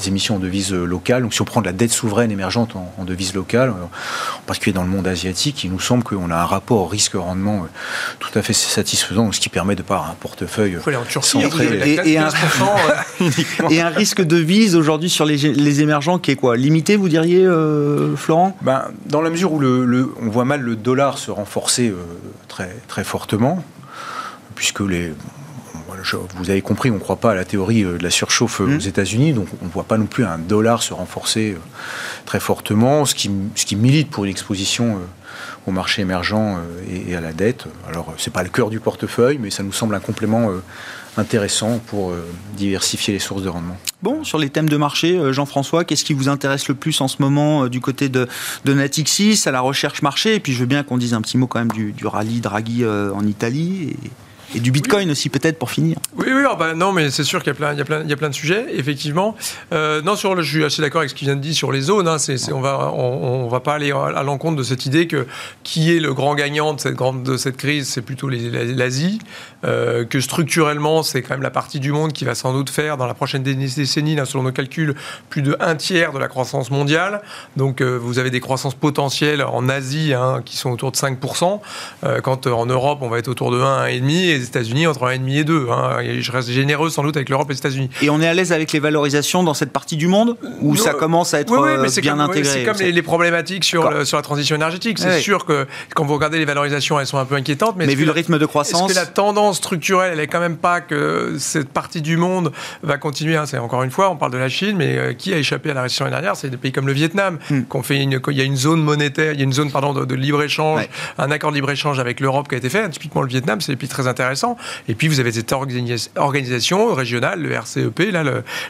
émissions en devises locales. Donc si on prend de la dette souveraine émergente en, en devise locale, en particulier dans le monde asiatique, il nous semble qu'on a un rapport risque-rendement tout à fait satisfaisant, ce qui permet de par un portefeuille centré et, et, un, et, un, risque de vise aujourd'hui sur les, les, émergents qui est quoi? Limité, vous diriez, Florent? Ben, Dans la mesure où le, on voit mal le dollar se renforcer très, très fortement, puisque les, vous avez compris, on ne croit pas à la théorie euh, de la surchauffe euh, mmh. aux États-Unis, donc on ne voit pas non plus un dollar se renforcer euh, très fortement, ce qui, ce qui milite pour une exposition au marché émergent et à la dette. Alors, ce n'est pas le cœur du portefeuille, mais ça nous semble un complément intéressant pour diversifier les sources de rendement. Bon, sur les thèmes de marché, Jean-François, qu'est-ce qui vous intéresse le plus en ce moment du côté de, de Natixis, à la recherche marché? Et puis je veux bien qu'on dise un petit mot quand même du, du rallye Draghi en Italie. Et et du Bitcoin aussi peut-être pour finir. Oui, oui, oh, bah, non, mais c'est sûr qu'il y a plein, il y y a plein de sujets, effectivement. Euh, non, sur le, je suis assez d'accord avec ce qu'il vient de dire sur les zones. Hein, on va, on, va pas aller à l'encontre de cette idée que qui est le grand gagnant de cette grande, de cette crise, c'est plutôt l'Asie, euh, que structurellement, c'est quand même la partie du monde qui va sans doute faire dans la prochaine décennie, là, selon nos calculs, plus de un tiers de la croissance mondiale. Donc, euh, vous avez des croissances potentielles en Asie hein, qui sont autour de 5%, quand en Europe, on va être autour de 1, 1,5 les États-Unis entre 1,5 et 2. Hein. Je reste généreux sans doute avec l'Europe et les États-Unis. Et on est à l'aise avec les valorisations dans cette partie du monde Où ça commence à être euh, bien intégré C'est comme les, problématiques sur, sur la transition énergétique. C'est sûr que quand vous regardez les valorisations, elles sont un peu inquiétantes. Mais, vu le rythme de croissance. Est-ce que la tendance structurelle, elle est quand même pas que cette partie du monde va continuer hein. C'est encore une fois, on parle de la Chine, mais euh, qui a échappé à la récession dernière C'est des pays comme le Vietnam, hmm. qu'on fait une, il y a une zone monétaire, il y a une zone pardon, de, libre-échange, un accord de libre-échage avec l'Europe qui a été fait. Typiquement, le Vietnam, c'est des pays très intéressants et puis vous avez cette organisation régionale, le RCEP, là,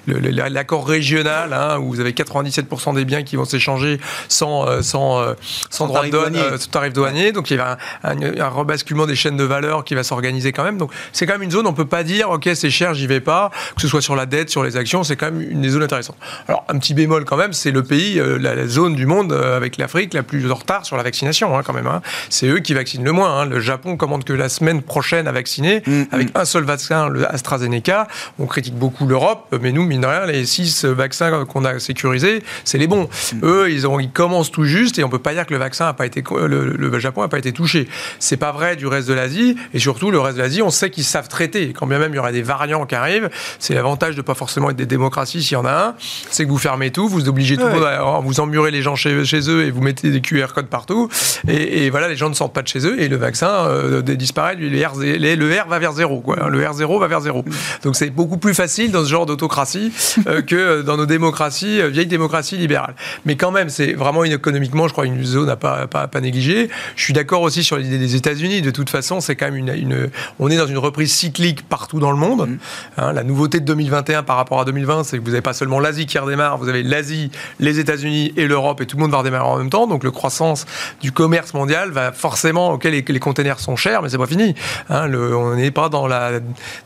l'accord régional, hein, où vous avez 97% des biens qui vont s'échanger sans, euh, sans, euh, sans, droit de douane, euh, tarif douanier. Donc il y a un, rebasculement des chaînes de valeur qui va s'organiser quand même. Donc c'est quand même une zone, on peut pas dire, ok, c'est cher, j'y vais pas, que ce soit sur la dette, sur les actions, c'est quand même une des zones intéressantes. Alors un petit bémol quand même, c'est le pays, la, zone du monde avec l'Afrique la plus en retard sur la vaccination hein, quand même. Hein. C'est eux qui vaccinent le moins. Le Japon commande que la semaine prochaine à vacciner Mm, avec mm. un seul vaccin, le AstraZeneca. On critique beaucoup l'Europe, mais nous, mine de rien, les six vaccins qu'on a sécurisés, c'est les bons. Mm. Eux, ils, ont, ils commencent tout juste et on peut pas dire que le vaccin a pas été, le, Japon n'a pas été touché. C'est pas vrai du reste de l'Asie et surtout le reste de l'Asie, on sait qu'ils savent traiter. Quand bien même il y aura des variants qui arrivent, c'est l'avantage de pas forcément être des démocraties s'il y en a un, c'est que vous fermez tout, vous obligez tout le monde à vous emmurez les gens chez, chez, eux et vous mettez des QR codes partout et, voilà, les gens ne sortent pas de chez eux et le vaccin euh, disparaît, le, le R va vers zéro. Quoi. Le R0 va vers zéro. Donc c'est beaucoup plus facile dans ce genre d'autocratie euh, que dans nos démocraties, euh, vieilles démocraties libérales. Mais quand même, c'est vraiment une, économiquement, je crois, une zone à pas, pas, pas négliger. Je suis d'accord aussi sur l'idée des États-Unis. De toute façon, c'est quand même une, une, on est dans une reprise cyclique partout dans le monde. Mm. Hein, la nouveauté de 2021 par rapport à 2020, c'est que vous n'avez pas seulement l'Asie qui redémarre, vous avez l'Asie, les États-Unis et l'Europe, et tout le monde va redémarrer en même temps. Donc le croissance du commerce mondial va forcément, auquel les, les containers sont chers, mais c'est pas fini. Hein, le, on n'est pas dans la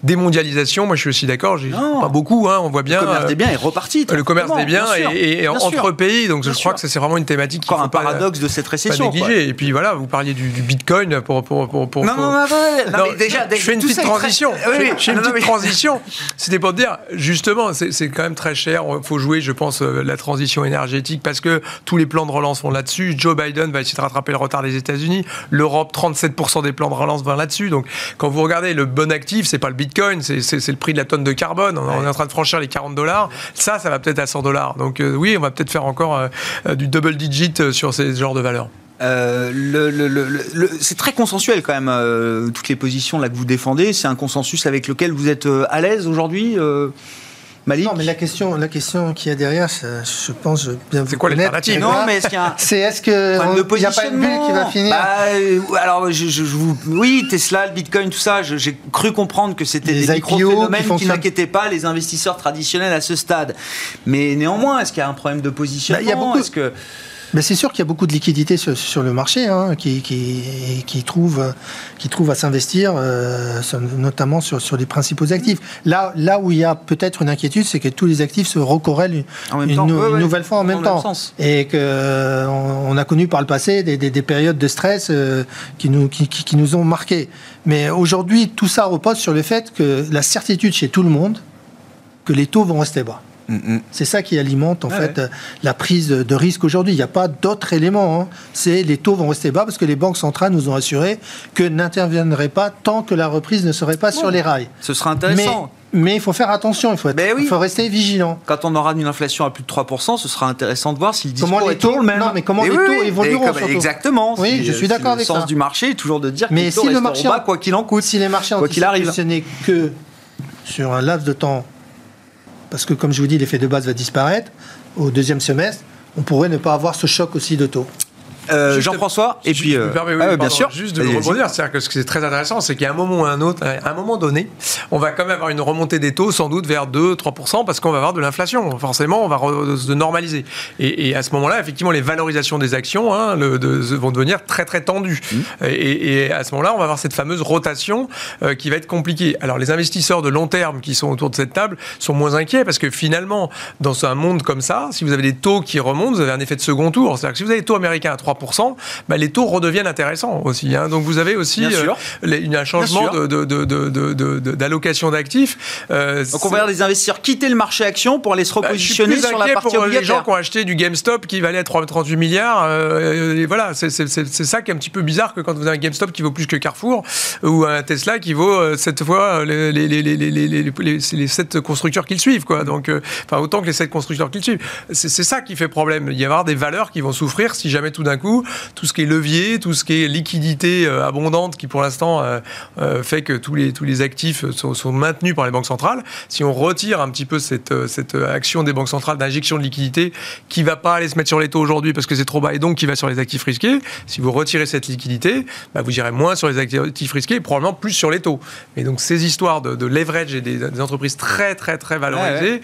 démondialisation. Moi, je suis aussi d'accord. Pas beaucoup, hein, on voit bien. Le commerce des biens est reparti. Le commerce des biens et, entre pays. Donc, je crois que c'est vraiment une thématique. Encore un paradoxe de cette récession. Pas négliger. Et puis voilà, vous parliez du, Bitcoin pour, pour, pour, non, non, non, mais déjà, je fais une petite transition. je fais une petite transition. C'était pour dire, justement, c'est quand même très cher. Il faut jouer, je pense, euh, la transition énergétique parce que tous les plans de relance vont là-dessus. Joe Biden va essayer de rattraper le retard des États-Unis. L'Europe, 37% des plans de relance vont là-dessus. Donc, quand vous regardez le bon actif, c'est pas le Bitcoin, c'est le prix de la tonne de carbone. On, est en train de franchir les 40 dollars. Ça, ça va peut-être à 100 dollars. Donc euh, oui, on va peut-être faire encore euh, du double digit sur ces genres de valeurs. C'est très consensuel quand même, toutes les positions là que vous défendez. C'est un consensus avec lequel vous êtes à l'aise aujourd'hui non, mais la question, la question qu'il y a derrière, je pense bien C'est quoi l'alternative Non, mais est-ce qu'il y a C'est est-ce que n'y a pas une bulle qui va finir bah, euh, Alors, je, vous, oui, Tesla, le Bitcoin, tout ça, j'ai cru comprendre que c'était des micro-phénomènes qui, n'inquiétaient pas les investisseurs traditionnels à ce stade. Mais néanmoins, est-ce qu'il y a un problème de positionnement? Bah, Il y a beaucoup. que Mais c'est sûr qu'il y a beaucoup de liquidités sur, sur le marché hein, qui, qui, qui, trouvent, qui trouvent à s'investir, euh, notamment sur, sur les principaux actifs. Là, là où il y a peut-être une inquiétude, c'est que tous les actifs se recorrèlent une, une, nouvelle fois en même temps. et qu'on on a connu par le passé des, des, des périodes de stress euh, qui, nous, qui, qui nous ont marqués. Mais aujourd'hui, tout ça repose sur le fait que la certitude chez tout le monde que les taux vont rester bas. Mm. C'est ça qui alimente en fait la prise de risque aujourd'hui. Il n'y a pas d'autre élément. Hein. C'est les taux vont rester bas parce que les banques centrales nous ont assuré que n'interviendraient pas tant que la reprise ne serait pas sur les rails. Ce sera intéressant. Mais, il faut faire attention, il faut, être, il faut rester vigilant. Quand on aura une inflation à plus de 3%, ce sera intéressant de voir si le discours comment les taux, le même. Non, mais comment les taux évolueront Exactement. Oui, je suis d'accord avec ça. Le sens du marché est toujours de dire mais que les si le marché bas, quoi qu'il en coûte. Si les marchés quoi qu'il arrive. ce n'est que sur un laps de temps parce que comme je vous dis, l'effet de base va disparaître au deuxième semestre, on pourrait ne pas avoir ce choc aussi de taux. Euh, Jean-François, et puis. Euh, ah bien sûr. Juste de rebondir, c'est-à-dire que ce qui est très intéressant, c'est qu'à un moment ou à un autre, à un moment donné, on va quand même avoir une remontée des taux, sans doute vers 2-3%, parce qu'on va avoir de l'inflation. Forcément, on va se normaliser. Et, à ce moment-là, effectivement, les valorisations des actions hein, le, vont devenir très très tendues. Mmh. Et, à ce moment-là, on va avoir cette fameuse rotation euh, qui va être compliquée. Alors, les investisseurs de long terme qui sont autour de cette table sont moins inquiets, parce que finalement, dans un monde comme ça, si vous avez des taux qui remontent, vous avez un effet de second tour. C'est-à-dire que si vous avez des taux américains à 3%, bah, les taux redeviennent intéressants aussi. Hein. Donc vous avez aussi euh, un changement d'allocation d'actifs. Euh, Donc on va voir des investisseurs quitter le marché action pour aller se bah, repositionner sur la partie pour les gens qui ont acheté du GameStop qui valait 38 milliards. Euh, et voilà, c'est ça qui est un petit peu bizarre que quand vous avez un GameStop qui vaut plus que Carrefour ou un Tesla qui vaut cette fois les, les, les, les, sept constructeurs qui le suivent. Quoi. Donc, enfin, autant que les sept constructeurs qui le suivent. C'est ça qui fait problème. Il y avoir des valeurs qui vont souffrir si jamais tout d'un coup tout ce qui est levier, tout ce qui est liquidité euh, abondante qui pour l'instant euh, euh, fait que tous les, tous les actifs sont, maintenus par les banques centrales. Si on retire un petit peu cette, cette action des banques centrales d'injection de liquidité qui va pas aller se mettre sur les taux aujourd'hui parce que c'est trop bas et donc qui va sur les actifs risqués, si vous retirez cette liquidité, bah, vous irez moins sur les actifs risqués et probablement plus sur les taux. Et donc ces histoires de, leverage et des, entreprises très très très valorisées,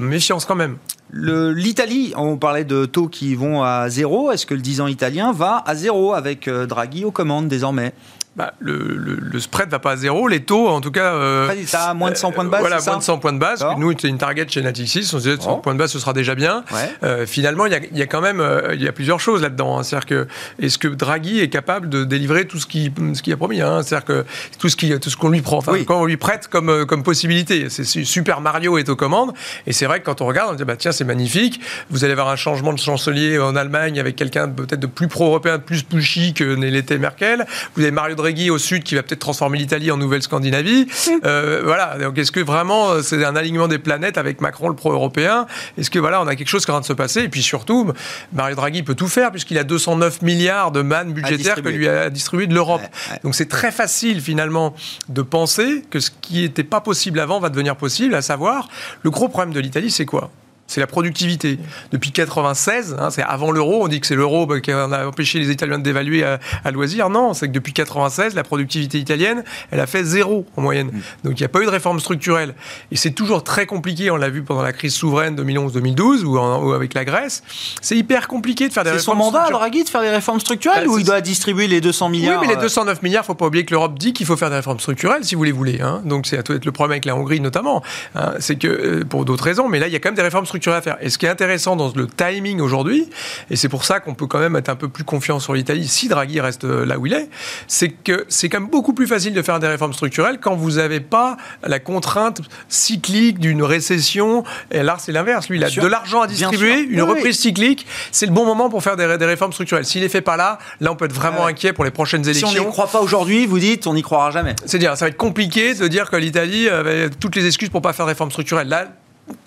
méfiance quand même. L'Italie, on parlait de taux qui vont à zéro. Est-ce que le 10 ans italien va à zéro avec euh, Draghi aux commandes désormais? Bah, le, le, le, spread va pas à zéro, les taux, en tout cas. Euh, ça à moins de 100 points de base. voilà, moins de 100 points de base. Nous, c'est une target chez Natixis. On se disait 100 points de base, ce sera déjà bien. Euh, finalement, il y a, y a, quand même euh, il y a plusieurs choses là-dedans. Hein. C'est-à-dire que est-ce que Draghi est capable de délivrer tout ce qu'il ce qui a promis hein? C'est-à-dire que tout ce tout ce qu'on lui prend, enfin, quand on lui prête comme euh, comme possibilité. C'est Super Mario est aux commandes. Et c'est vrai que quand on regarde, on dit bah tiens, c'est magnifique. Vous allez avoir un changement de chancelier en Allemagne avec quelqu'un peut-être de plus pro-européen, de plus pushy que l'était Merkel. Vous avez Mario Draghi au sud qui va peut-être transformer l'Italie en Nouvelle-Scandinavie. Euh, voilà. Donc, est-ce que vraiment euh, c'est un alignement des planètes avec Macron, le pro-européen? Est-ce que voilà, on a quelque chose qui est en train de se passer? Et puis surtout, Mario Draghi peut tout faire puisqu'il a 209 milliards de mannes budgétaires que lui a distribué de l'Europe. Donc, c'est très facile finalement de penser que ce qui n'était pas possible avant va devenir possible, à savoir, le gros problème de l'Italie, c'est quoi? C'est la productivité. Depuis 96, hein, c'est avant l'euro, on dit que c'est l'euro bah, qui a empêché les Italiens de dévaluer à, loisir. Non, c'est que depuis 96, la productivité italienne, elle a fait zéro en moyenne. Mm. Donc il n'y a pas eu de réforme structurelle. Et c'est toujours très compliqué, on l'a vu pendant la crise souveraine 2011-2012 ou, avec la Grèce. C'est hyper compliqué de faire des réformes C'est son mandat, Draghi, de faire des réformes structurelles bah, ou il doit distribuer les 200 milliards Oui, mais les 209 euh milliards, faut pas oublier que l'Europe dit qu'il faut faire des réformes structurelles si vous les voulez. Hein. Donc c'est à être le problème avec la Hongrie notamment. Hein. C'est que, euh, pour d'autres raisons, mais là, il y a quand même des réformes à faire. Et ce qui est intéressant dans le timing aujourd'hui, et c'est pour ça qu'on peut quand même être un peu plus confiant sur l'Italie si Draghi reste euh, là où il est, c'est que c'est quand même beaucoup plus facile de faire des réformes structurelles quand vous n'avez pas la contrainte cyclique d'une récession. Et là, c'est l'inverse. Lui, il a de l'argent à distribuer, une reprise cyclique. C'est le bon moment pour faire des, réformes structurelles. S'il ne les fait pas là, là, on peut être vraiment inquiet pour les prochaines élections. Si on n'y croit pas aujourd'hui, vous dites, on n'y croira jamais. C'est-à-dire, ça va être compliqué de dire que l'Italie avait toutes les excuses pour pas faire de réformes structurelles. Là,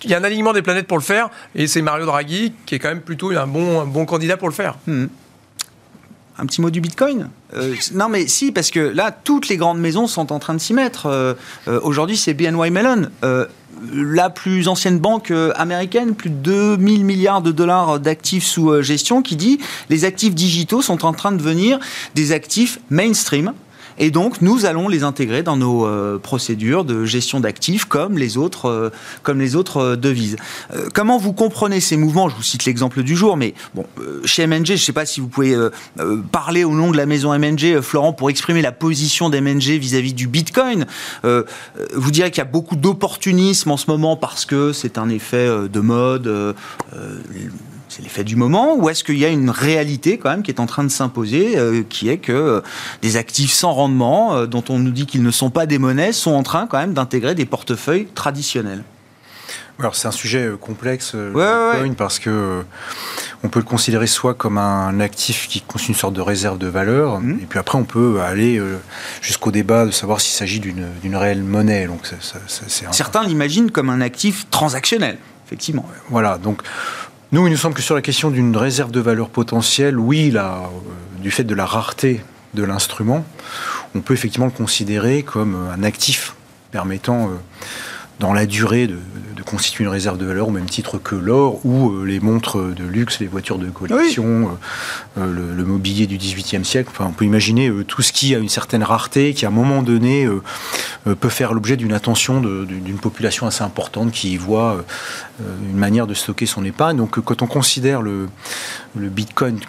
il y a un alignement des planètes pour le faire, et c'est Mario Draghi qui est quand même plutôt un bon, candidat pour le faire. Hmm. Un petit mot du Bitcoin euh, Non, mais si, parce que là, toutes les grandes maisons sont en train de s'y mettre. Euh, euh, aujourd'hui, c'est BNY Mellon. la plus ancienne banque américaine, plus de 2000 milliards de dollars d'actifs sous gestion, qui dit les actifs digitaux sont en train de devenir des actifs mainstream Et donc, nous allons les intégrer dans nos procédures de gestion d'actifs comme les autres, comme les autres devises. comment vous comprenez ces mouvements? Je vous cite l'exemple du jour, mais bon, chez MNG, je ne sais pas si vous pouvez parler au nom de la maison MNG, Florent, pour exprimer la position d'MNG vis-à-vis du Bitcoin. vous direz qu'il y a beaucoup d'opportunisme en ce moment parce que c'est un effet de mode c'est l'effet du moment ou est-ce qu'il y a une réalité quand même qui est en train de s'imposer, euh, qui est que euh, des actifs sans rendement, euh, dont on nous dit qu'ils ne sont pas des monnaies, sont en train quand même d'intégrer des portefeuilles traditionnels? Alors c'est un sujet complexe, parce que on peut le considérer soit comme un actif qui constitue une sorte de réserve de valeur, mmh. et puis après on peut aller jusqu'au débat de savoir s'il s'agit d'une réelle monnaie. Donc Certains l'imaginent comme un actif transactionnel, effectivement. Voilà, donc nous, il nous semble que sur la question d'une réserve de valeur potentielle, oui, euh, du fait de la rareté de l'instrument, on peut effectivement le considérer comme un actif permettant euh, dans la durée de, constituer une réserve de valeur au même titre que l'or ou euh, les montres de luxe, les voitures de collection, euh, euh, le, mobilier du XVIIIe siècle. Enfin, on peut imaginer tout ce qui a une certaine rareté, qui à un moment donné peut faire l'objet d'une attention d'une population assez importante qui y voit une manière de stocker son épargne. Donc quand on considère le, le Bitcoin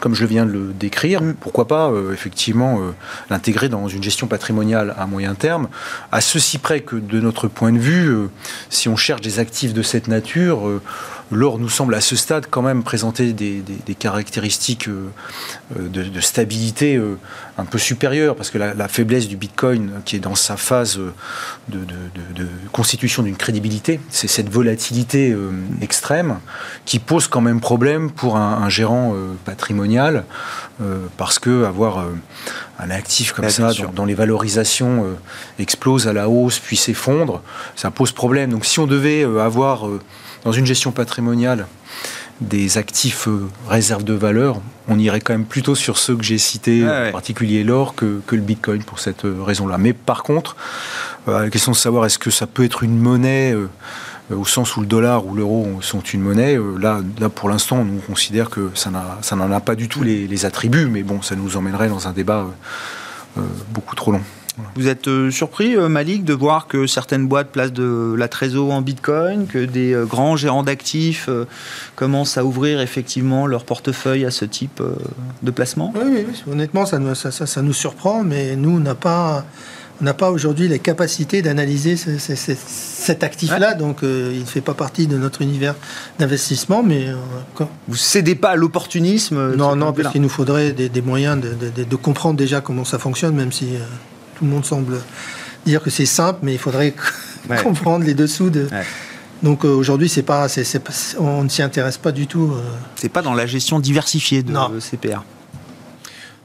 comme je viens de le décrire, mm. pourquoi pas euh, effectivement euh, l'intégrer dans une gestion patrimoniale à moyen terme, à ceci près que de notre point de vue, euh, si on cherche des actifs de cette nature, l'or nous semble à ce stade quand même présenter des, caractéristiques euh, de, stabilité euh, un peu supérieures, parce que la, faiblesse du Bitcoin, qui est dans sa phase euh, de, constitution d'une crédibilité, c'est cette volatilité extrême qui pose quand même problème pour un, gérant patrimonial, parce que avoir un actif comme ça, dont, les valorisations explosent à la hausse puis s'effondrent, ça pose problème. Donc si on devait avoir dans une gestion patrimoniale des actifs euh, réserves de valeur, on irait quand même plutôt sur ceux que j'ai cités, en particulier l'or, que, le Bitcoin pour cette euh, raison-là. Mais par contre, euh, la question de savoir est-ce que ça peut être une monnaie au sens où le dollar ou l'euro sont une monnaie, là, là pour l'instant, on considère que ça n'en a, pas du tout les, les, attributs, mais bon, ça nous emmènerait dans un débat beaucoup trop long. Vous êtes euh, surpris, euh, Malik, de voir que certaines boîtes placent de la trésor en bitcoin, que des euh, grands gérants d'actifs commencent à ouvrir effectivement leur portefeuille à ce type de placement? Oui, oui, honnêtement, ça nous, ça, nous, surprend, mais nous, on n'a pas, pas aujourd'hui les capacités d'analyser cet actif-là, donc il ne fait pas partie de notre univers d'investissement. Mais vous vous cédez pas à l'opportunisme Non, non, parce qu'il nous faudrait des, moyens de, de, comprendre déjà comment ça fonctionne, même si tout le monde semble dire que c'est simple, mais il faudrait comprendre les dessous de. Donc euh, aujourd'hui, c'est pas, on ne s'y intéresse pas du tout. Euh. C'est pas dans la gestion diversifiée de CPR.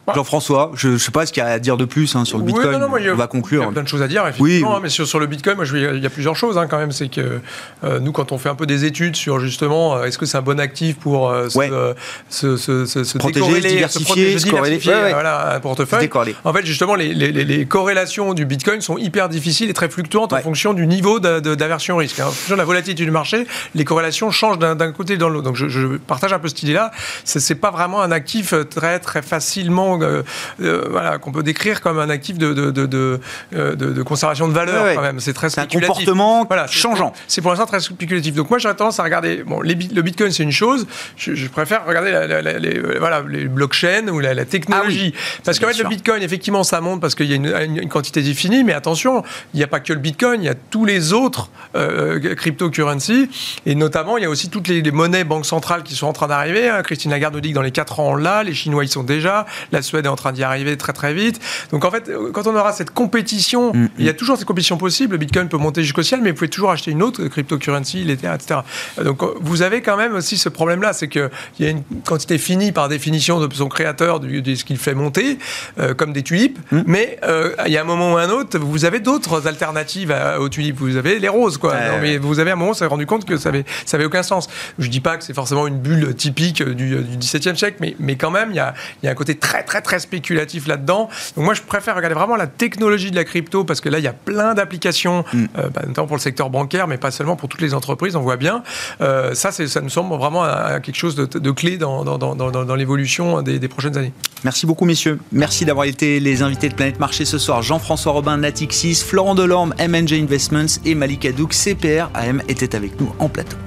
Bah. Jean-François, je ne sais pas ce qu'il y a à dire de plus hein, sur le Bitcoin. on va conclure. Il y a plein de choses à dire, effectivement. Hein, mais sur, le Bitcoin, moi, il y a plusieurs choses hein, quand même. C'est que euh, nous, quand on fait un peu des études sur justement, euh, est-ce que c'est un bon actif pour euh, se, se, se, protéger, diversifier, voilà, un portefeuille. En fait, justement, les, les, les, corrélations du Bitcoin sont hyper difficiles et très fluctuantes en fonction du niveau d'aversion au risque. En fonction de la volatilité du marché, les corrélations changent d'un côté dans l'autre. Donc, je, je, partage un peu cette idée-là. C'est pas vraiment un actif très très facilement euh, euh, voilà, qu'on peut décrire comme un actif de, de, de, euh, de conservation de valeur quand même. C'est très spéculatif. un comportement voilà, changeant. C'est pour l'instant très spéculatif. Donc moi j'aurais tendance à regarder. Bon, les, le Bitcoin c'est une chose. Je, préfère regarder les, voilà, les blockchains ou la, technologie. Ah parce qu'en fait le Bitcoin effectivement ça monte parce qu'il y a une, quantité définie. Mais attention, il n'y a pas que le Bitcoin, il y a tous les autres euh, cryptocurrencies et notamment il y a aussi toutes les, monnaies banques centrales qui sont en train d'arriver. Hein. Christine Lagarde nous dit que dans les 4 ans là, les Chinois ils sont déjà, la Suède est en train d'y arriver très très vite. Donc en fait, quand on aura cette compétition, mm, il y a mm. toujours cette compétition possible. Le Bitcoin peut monter jusqu'au ciel, mais vous pouvez toujours acheter une autre cryptocurrency, l'Ether, etc. Donc vous avez quand même aussi ce problème-là, c'est qu'il y a une quantité finie par définition de son créateur, de, ce qu'il fait monter, euh, comme des tulipes. Mm. Mais euh, il y a un moment ou un autre, vous avez d'autres alternatives aux tulipes. Vous avez les roses, quoi. mais vous avez un moment, vous vous rendu compte que ça avait aucun sens. Je dis pas que c'est forcément une bulle typique du, du XVIIe siècle, mais, mais quand même, il y a, il y a un côté très très très spéculatif là-dedans. Donc moi je préfère regarder vraiment la technologie de la crypto parce que là il y a plein d'applications, mm. euh, bah, notamment pour le secteur bancaire, mais pas seulement pour toutes les entreprises. On voit bien. Euh, ça, ça nous semble vraiment quelque chose de, clé dans, dans, dans, dans l'évolution des, des, prochaines années. Merci beaucoup messieurs. Merci d'avoir été les invités de Planète Marché ce soir. Jean-François Robin, Natixis, Florent Delorme, MNG Investments et Malik Adouk, CPR AM étaient avec nous en plateau.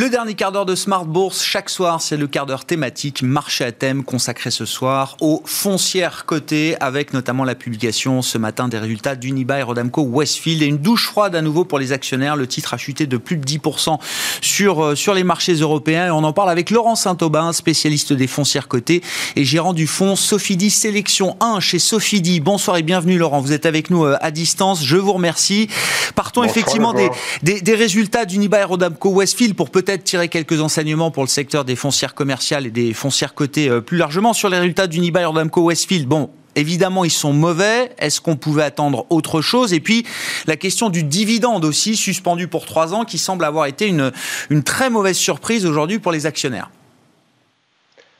Le dernier quart d'heure de Smart Bourse, chaque soir, c'est le quart d'heure thématique marché à thème consacré ce soir aux foncières cotées avec notamment la publication ce matin des résultats d'Unibail Rodamco Westfield et une douche froide à nouveau pour les actionnaires. Le titre a chuté de plus de 10% sur, euh, sur les marchés européens et on en parle avec Laurent Saint-Aubin, spécialiste des foncières cotées et gérant du fonds Sofidi Sélection 1 chez Sofidi. Bonsoir et bienvenue Laurent, vous êtes avec nous euh, à distance, je vous remercie. Partons effectivement des, des, des résultats d'Unibail Rodamco Westfield pour peut-être tirer quelques enseignements pour le secteur des foncières commerciales et des foncières cotées euh, plus largement sur les résultats d'Unibail Rodamco Westfield. Bon, Évidemment, ils sont mauvais. Est-ce qu'on pouvait attendre autre chose? Et puis, la question du dividende aussi, suspendu pour trois ans, qui semble avoir été une, une très mauvaise surprise aujourd'hui pour les actionnaires.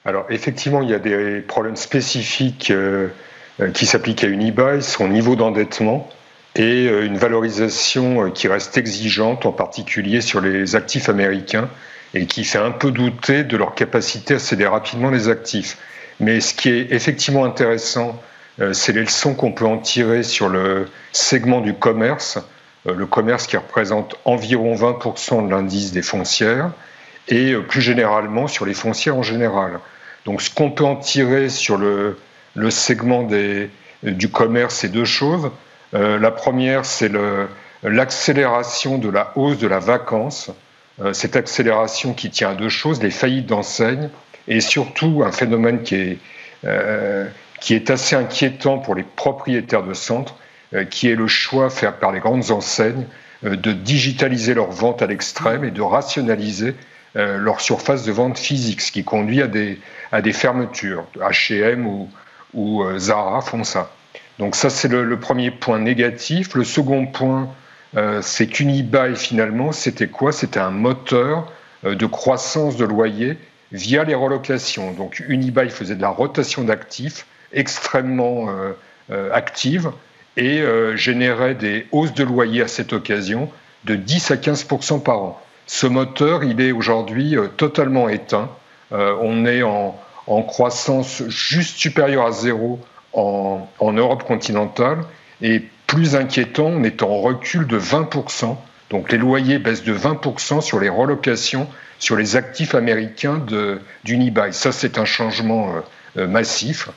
Alors, effectivement, il y a des problèmes spécifiques euh, euh, qui s'appliquent à Unibail, son niveau d'endettement et euh, une valorisation euh, qui reste exigeante, en particulier sur les actifs américains, et qui fait un peu douter de leur capacité à céder rapidement les actifs. Mais ce qui est effectivement intéressant, euh, c'est les leçons qu'on peut en tirer sur le segment du commerce, le commerce qui représente environ 20% de l'indice des foncières, et plus généralement sur les foncières en général. Donc ce qu'on peut en tirer sur le, segment du commerce, c'est deux choses. Euh, la première, c'est l'accélération de la hausse de la vacance. Euh, cette accélération qui tient à deux choses, les faillites d'enseignes et surtout un phénomène qui est, euh, qui est assez inquiétant pour les propriétaires de centres, qui est le choix fait par les grandes enseignes de digitaliser leurs ventes à l'extrême et de rationaliser leur surface de vente physique, ce qui conduit à des, à des fermetures. H&M ou, ou Zara font ça. Donc ça, c'est le, premier point négatif. Le second point, euh, c'est qu'Unibail, finalement, c'était quoi? C'était un moteur euh, de croissance de loyer via les relocations. Donc Unibail faisait de la rotation d'actifs extrêmement euh, active et générait des hausses de loyer à cette occasion de 10 à 15% par an. Ce moteur, il est aujourd'hui totalement éteint. on est en, croissance juste supérieure à zéro en, Europe continentale. Et plus inquiétant, on est en recul de 20%. Donc les loyers baissent de 20% sur les relocations sur les actifs américains d'Unibail. Ça, c'est un changement euh, euh, massif.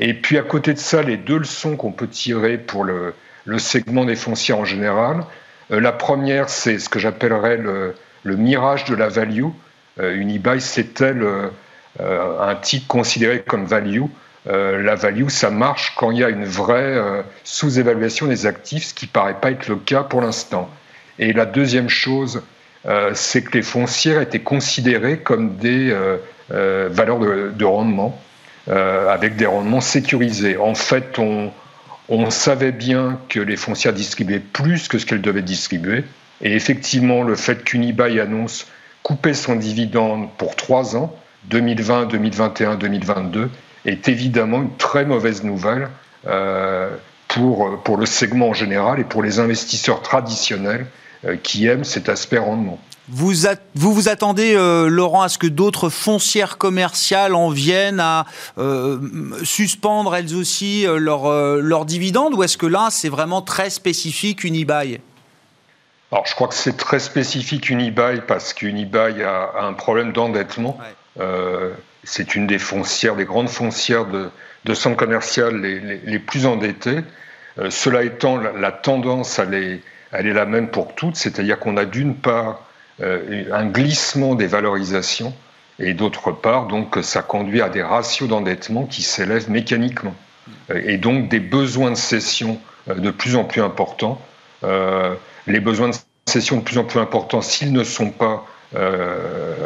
Et puis à côté de ça, les deux leçons qu'on peut tirer pour le, segment des fonciers en général. Euh, la première, c'est ce que j'appellerais le, mirage de la value. Unibail, c'était un titre considéré comme value. Euh, la value, ça marche quand il y a une vraie euh, sous-évaluation des actifs, ce qui ne paraît pas être le cas pour l'instant. Et la deuxième chose, euh, c'est que les foncières étaient considérées comme des valeurs de, rendement, avec des rendements sécurisés. En fait, on, on savait bien que les foncières distribuaient plus que ce qu'elles devaient distribuer. Et effectivement, le fait qu'Unibail annonce couper son dividende pour trois ans, 2020, 2021, 2022, est évidemment une très mauvaise nouvelle euh, pour, pour le segment en général et pour les investisseurs traditionnels euh, qui aiment cet aspect rendement. Vous, vous vous attendez, euh, Laurent, à ce que d'autres foncières commerciales en viennent à suspendre elles aussi leurs leur dividendes ou est-ce que là, c'est vraiment très spécifique Unibail Alors, je crois que c'est très spécifique Unibail parce qu'Unibail a, a, un problème d'endettement. C'est une des foncières, des grandes foncières de, centres commerciaux les, plus endettées. Euh, cela étant, la, tendance, elle est, la même pour toutes, c'est-à-dire qu'on a d'une part euh, un glissement des valorisations et d'autre part, donc, ça conduit à des ratios d'endettement qui s'élèvent mécaniquement euh, et donc des besoins de cession de plus en plus importants. les besoins de cession de plus en plus importants, s'ils ne sont pas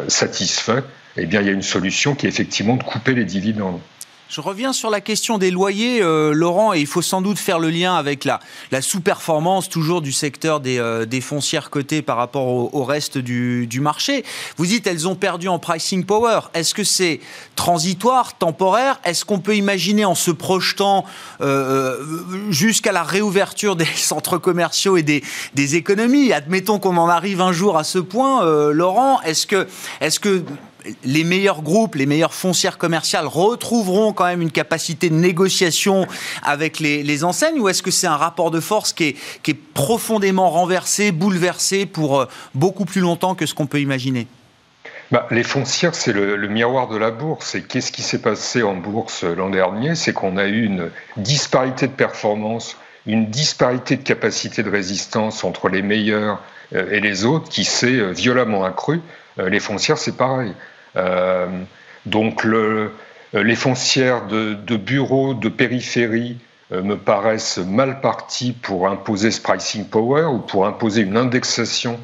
satisfaits, eh bien, il y a une solution qui est effectivement de couper les dividendes. Je reviens sur la question des loyers, euh, Laurent, et il faut sans doute faire le lien avec la, sous-performance toujours du secteur des, euh, des foncières cotées par rapport au, reste du, marché. Vous dites elles ont perdu en pricing power. Est-ce que c'est transitoire, temporaire? Est-ce qu'on peut imaginer en se projetant euh, jusqu'à la réouverture des centres commerciaux et des, des économies? Admettons qu'on en arrive un jour à ce point, Laurent. Est-ce que, est-ce que les meilleurs groupes, les meilleures foncières commerciales retrouveront quand même une capacité de négociation avec les, enseignes ou est-ce que c'est un rapport de force qui est, profondément renversé, bouleversé pour euh, beaucoup plus longtemps que ce qu'on peut imaginer? Bah, les foncières, c'est le, miroir de la bourse. Et qu'est-ce qui s'est passé en bourse l'an dernier? C'est qu'on a eu une disparité de performance, une disparité de capacité de résistance entre les meilleurs euh, et les autres qui s'est euh, violemment accrue. Les foncières, c'est pareil. Euh, donc euh, les foncières de, bureaux, de périphérie euh, me paraissent mal parties pour imposer ce pricing power ou pour imposer une indexation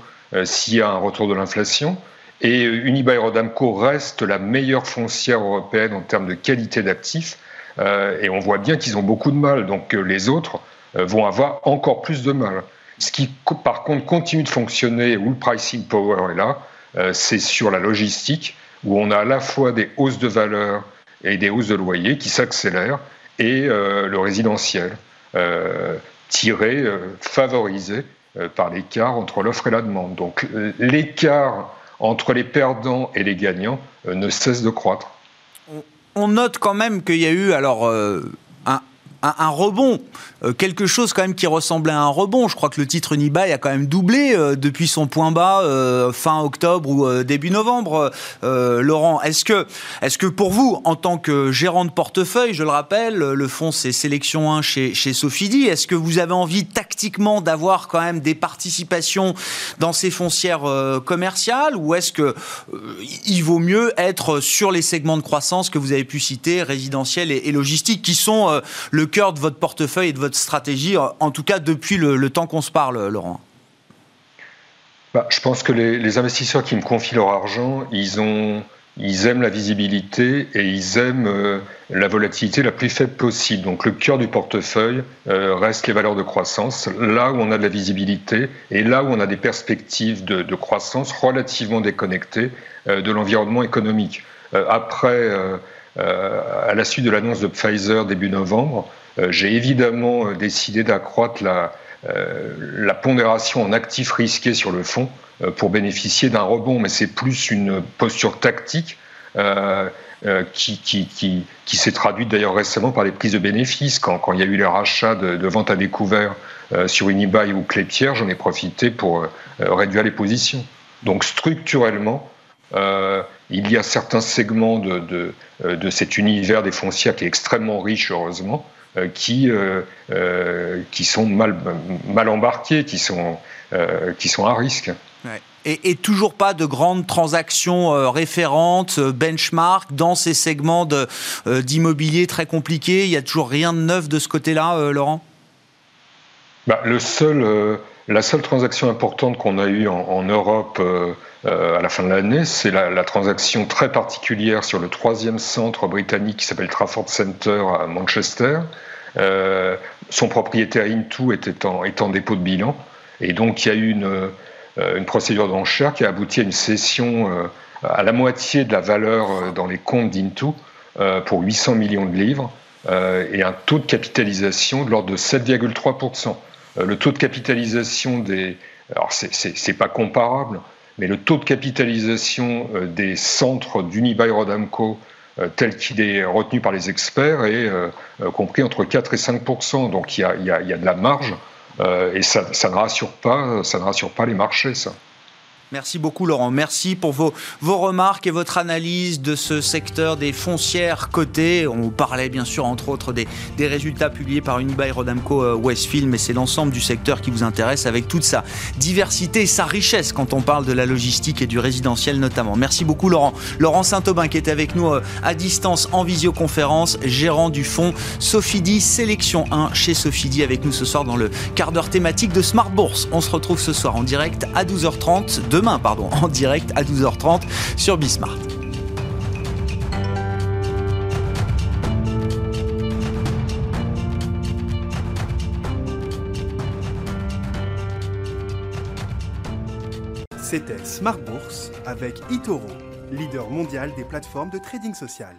s'il y a un retour de l'inflation. Et Unibail-Rodamco reste la meilleure foncière européenne en termes de qualité d'actifs. et on voit bien qu'ils ont beaucoup de mal. Donc les autres vont avoir encore plus de mal. Ce qui, par contre, continue de fonctionner, où le pricing power est là, c'est sur la logistique où on a à la fois des hausses de valeur et des hausses de loyer qui s'accélèrent, et euh, le résidentiel, euh, tiré, euh, favorisé par l'écart entre l'offre et la demande. Donc l'écart entre les perdants et les gagnants ne cesse de croître. On note quand même qu'il y a eu alors un, rebond, euh, quelque chose quand même qui ressemblait à un rebond. Je crois que le titre Nibai a quand même doublé euh, depuis son point bas euh, fin octobre ou début novembre. Laurent, est-ce que, est que pour vous, en tant que gérant de portefeuille, je le rappelle, le fonds c'est Sélection 1 chez, chez Sofidi, est-ce que vous avez envie tactiquement d'avoir quand même des participations dans ces foncières commerciales ou est-ce que il vaut mieux être sur les segments de croissance que vous avez pu citer, résidentiels et, et logistique, qui sont le cœur de votre portefeuille et de votre stratégie, en tout cas depuis le, temps qu'on se parle, Laurent? Bah, Je pense que les, investisseurs qui me confient leur argent, ils, ont, ils aiment la visibilité et ils aiment euh, la volatilité la plus faible possible. Donc le cœur du portefeuille euh, reste les valeurs de croissance, là où on a de la visibilité et là où on a des perspectives de, croissance relativement déconnectées euh, de l'environnement économique. après à la suite de l'annonce de Pfizer début novembre, j'ai évidemment euh, décidé d'accroître la, euh, la pondération en actifs risqués sur le fond pour bénéficier d'un rebond, mais c'est plus une posture tactique qui, qui, qui, qui s'est traduite d'ailleurs récemment par les prises de bénéfices. Quand, quand il y a eu les rachats de, de ventes à découvert sur Unibail ou Clépierre, j'en ai profité pour réduire les positions. Donc structurellement, il y a certains segments de, de, de, cet univers des foncières qui est extrêmement riche, heureusement, euh, qui, euh, euh, qui sont mal, mal embarqués, qui sont, qui sont à risque. Et, toujours pas de grandes transactions référentes, benchmark, dans ces segments d'immobilier très compliqués. Il n'y a toujours rien de neuf de ce côté-là, Laurent? Bah, le seul, La seule transaction importante qu'on a eue en, Europe à la fin de l'année, c'est la, transaction très particulière sur le troisième centre britannique qui s'appelle Trafford Center à Manchester, euh, son propriétaire Intu était en, est en dépôt de bilan. Et donc, il y a eu une, euh, une procédure d'enchère qui a abouti à une cession euh, à la moitié de la valeur dans les comptes d'Intu pour 800 millions de livres et un taux de capitalisation de l'ordre de 7,3%. Le taux de capitalisation des. Alors, c'est pas comparable, mais le taux de capitalisation des centres d'Unibail Rodamco euh, tel qu'il est retenu par les experts est euh, euh, compris entre 4 et 5% Donc il y a, y a, y a de la marge et ça, ça, ne rassure pas, ça ne rassure pas les marchés, ça. Merci beaucoup Laurent. Merci pour vos, vos remarques et votre analyse de ce secteur des foncières cotées. On parlait bien sûr entre autres des, des résultats publiés par Unibail Rodamco euh, Westfield, mais c'est l'ensemble du secteur qui vous intéresse avec toute sa diversité et sa richesse quand on parle de la logistique et du résidentiel notamment. Merci beaucoup Laurent. Laurent Saint-Aubin qui est avec nous euh, à distance en visioconférence, gérant du fonds Sofidi Sélection 1 chez Sofidi avec nous ce soir dans le quart d'heure thématique de Smart Bourse. On se retrouve ce soir en direct à 12h30 de demain pardon, en direct à 12h30 sur Bismart. C'était Smart Bourse avec Itoro, leader mondial des plateformes de trading social.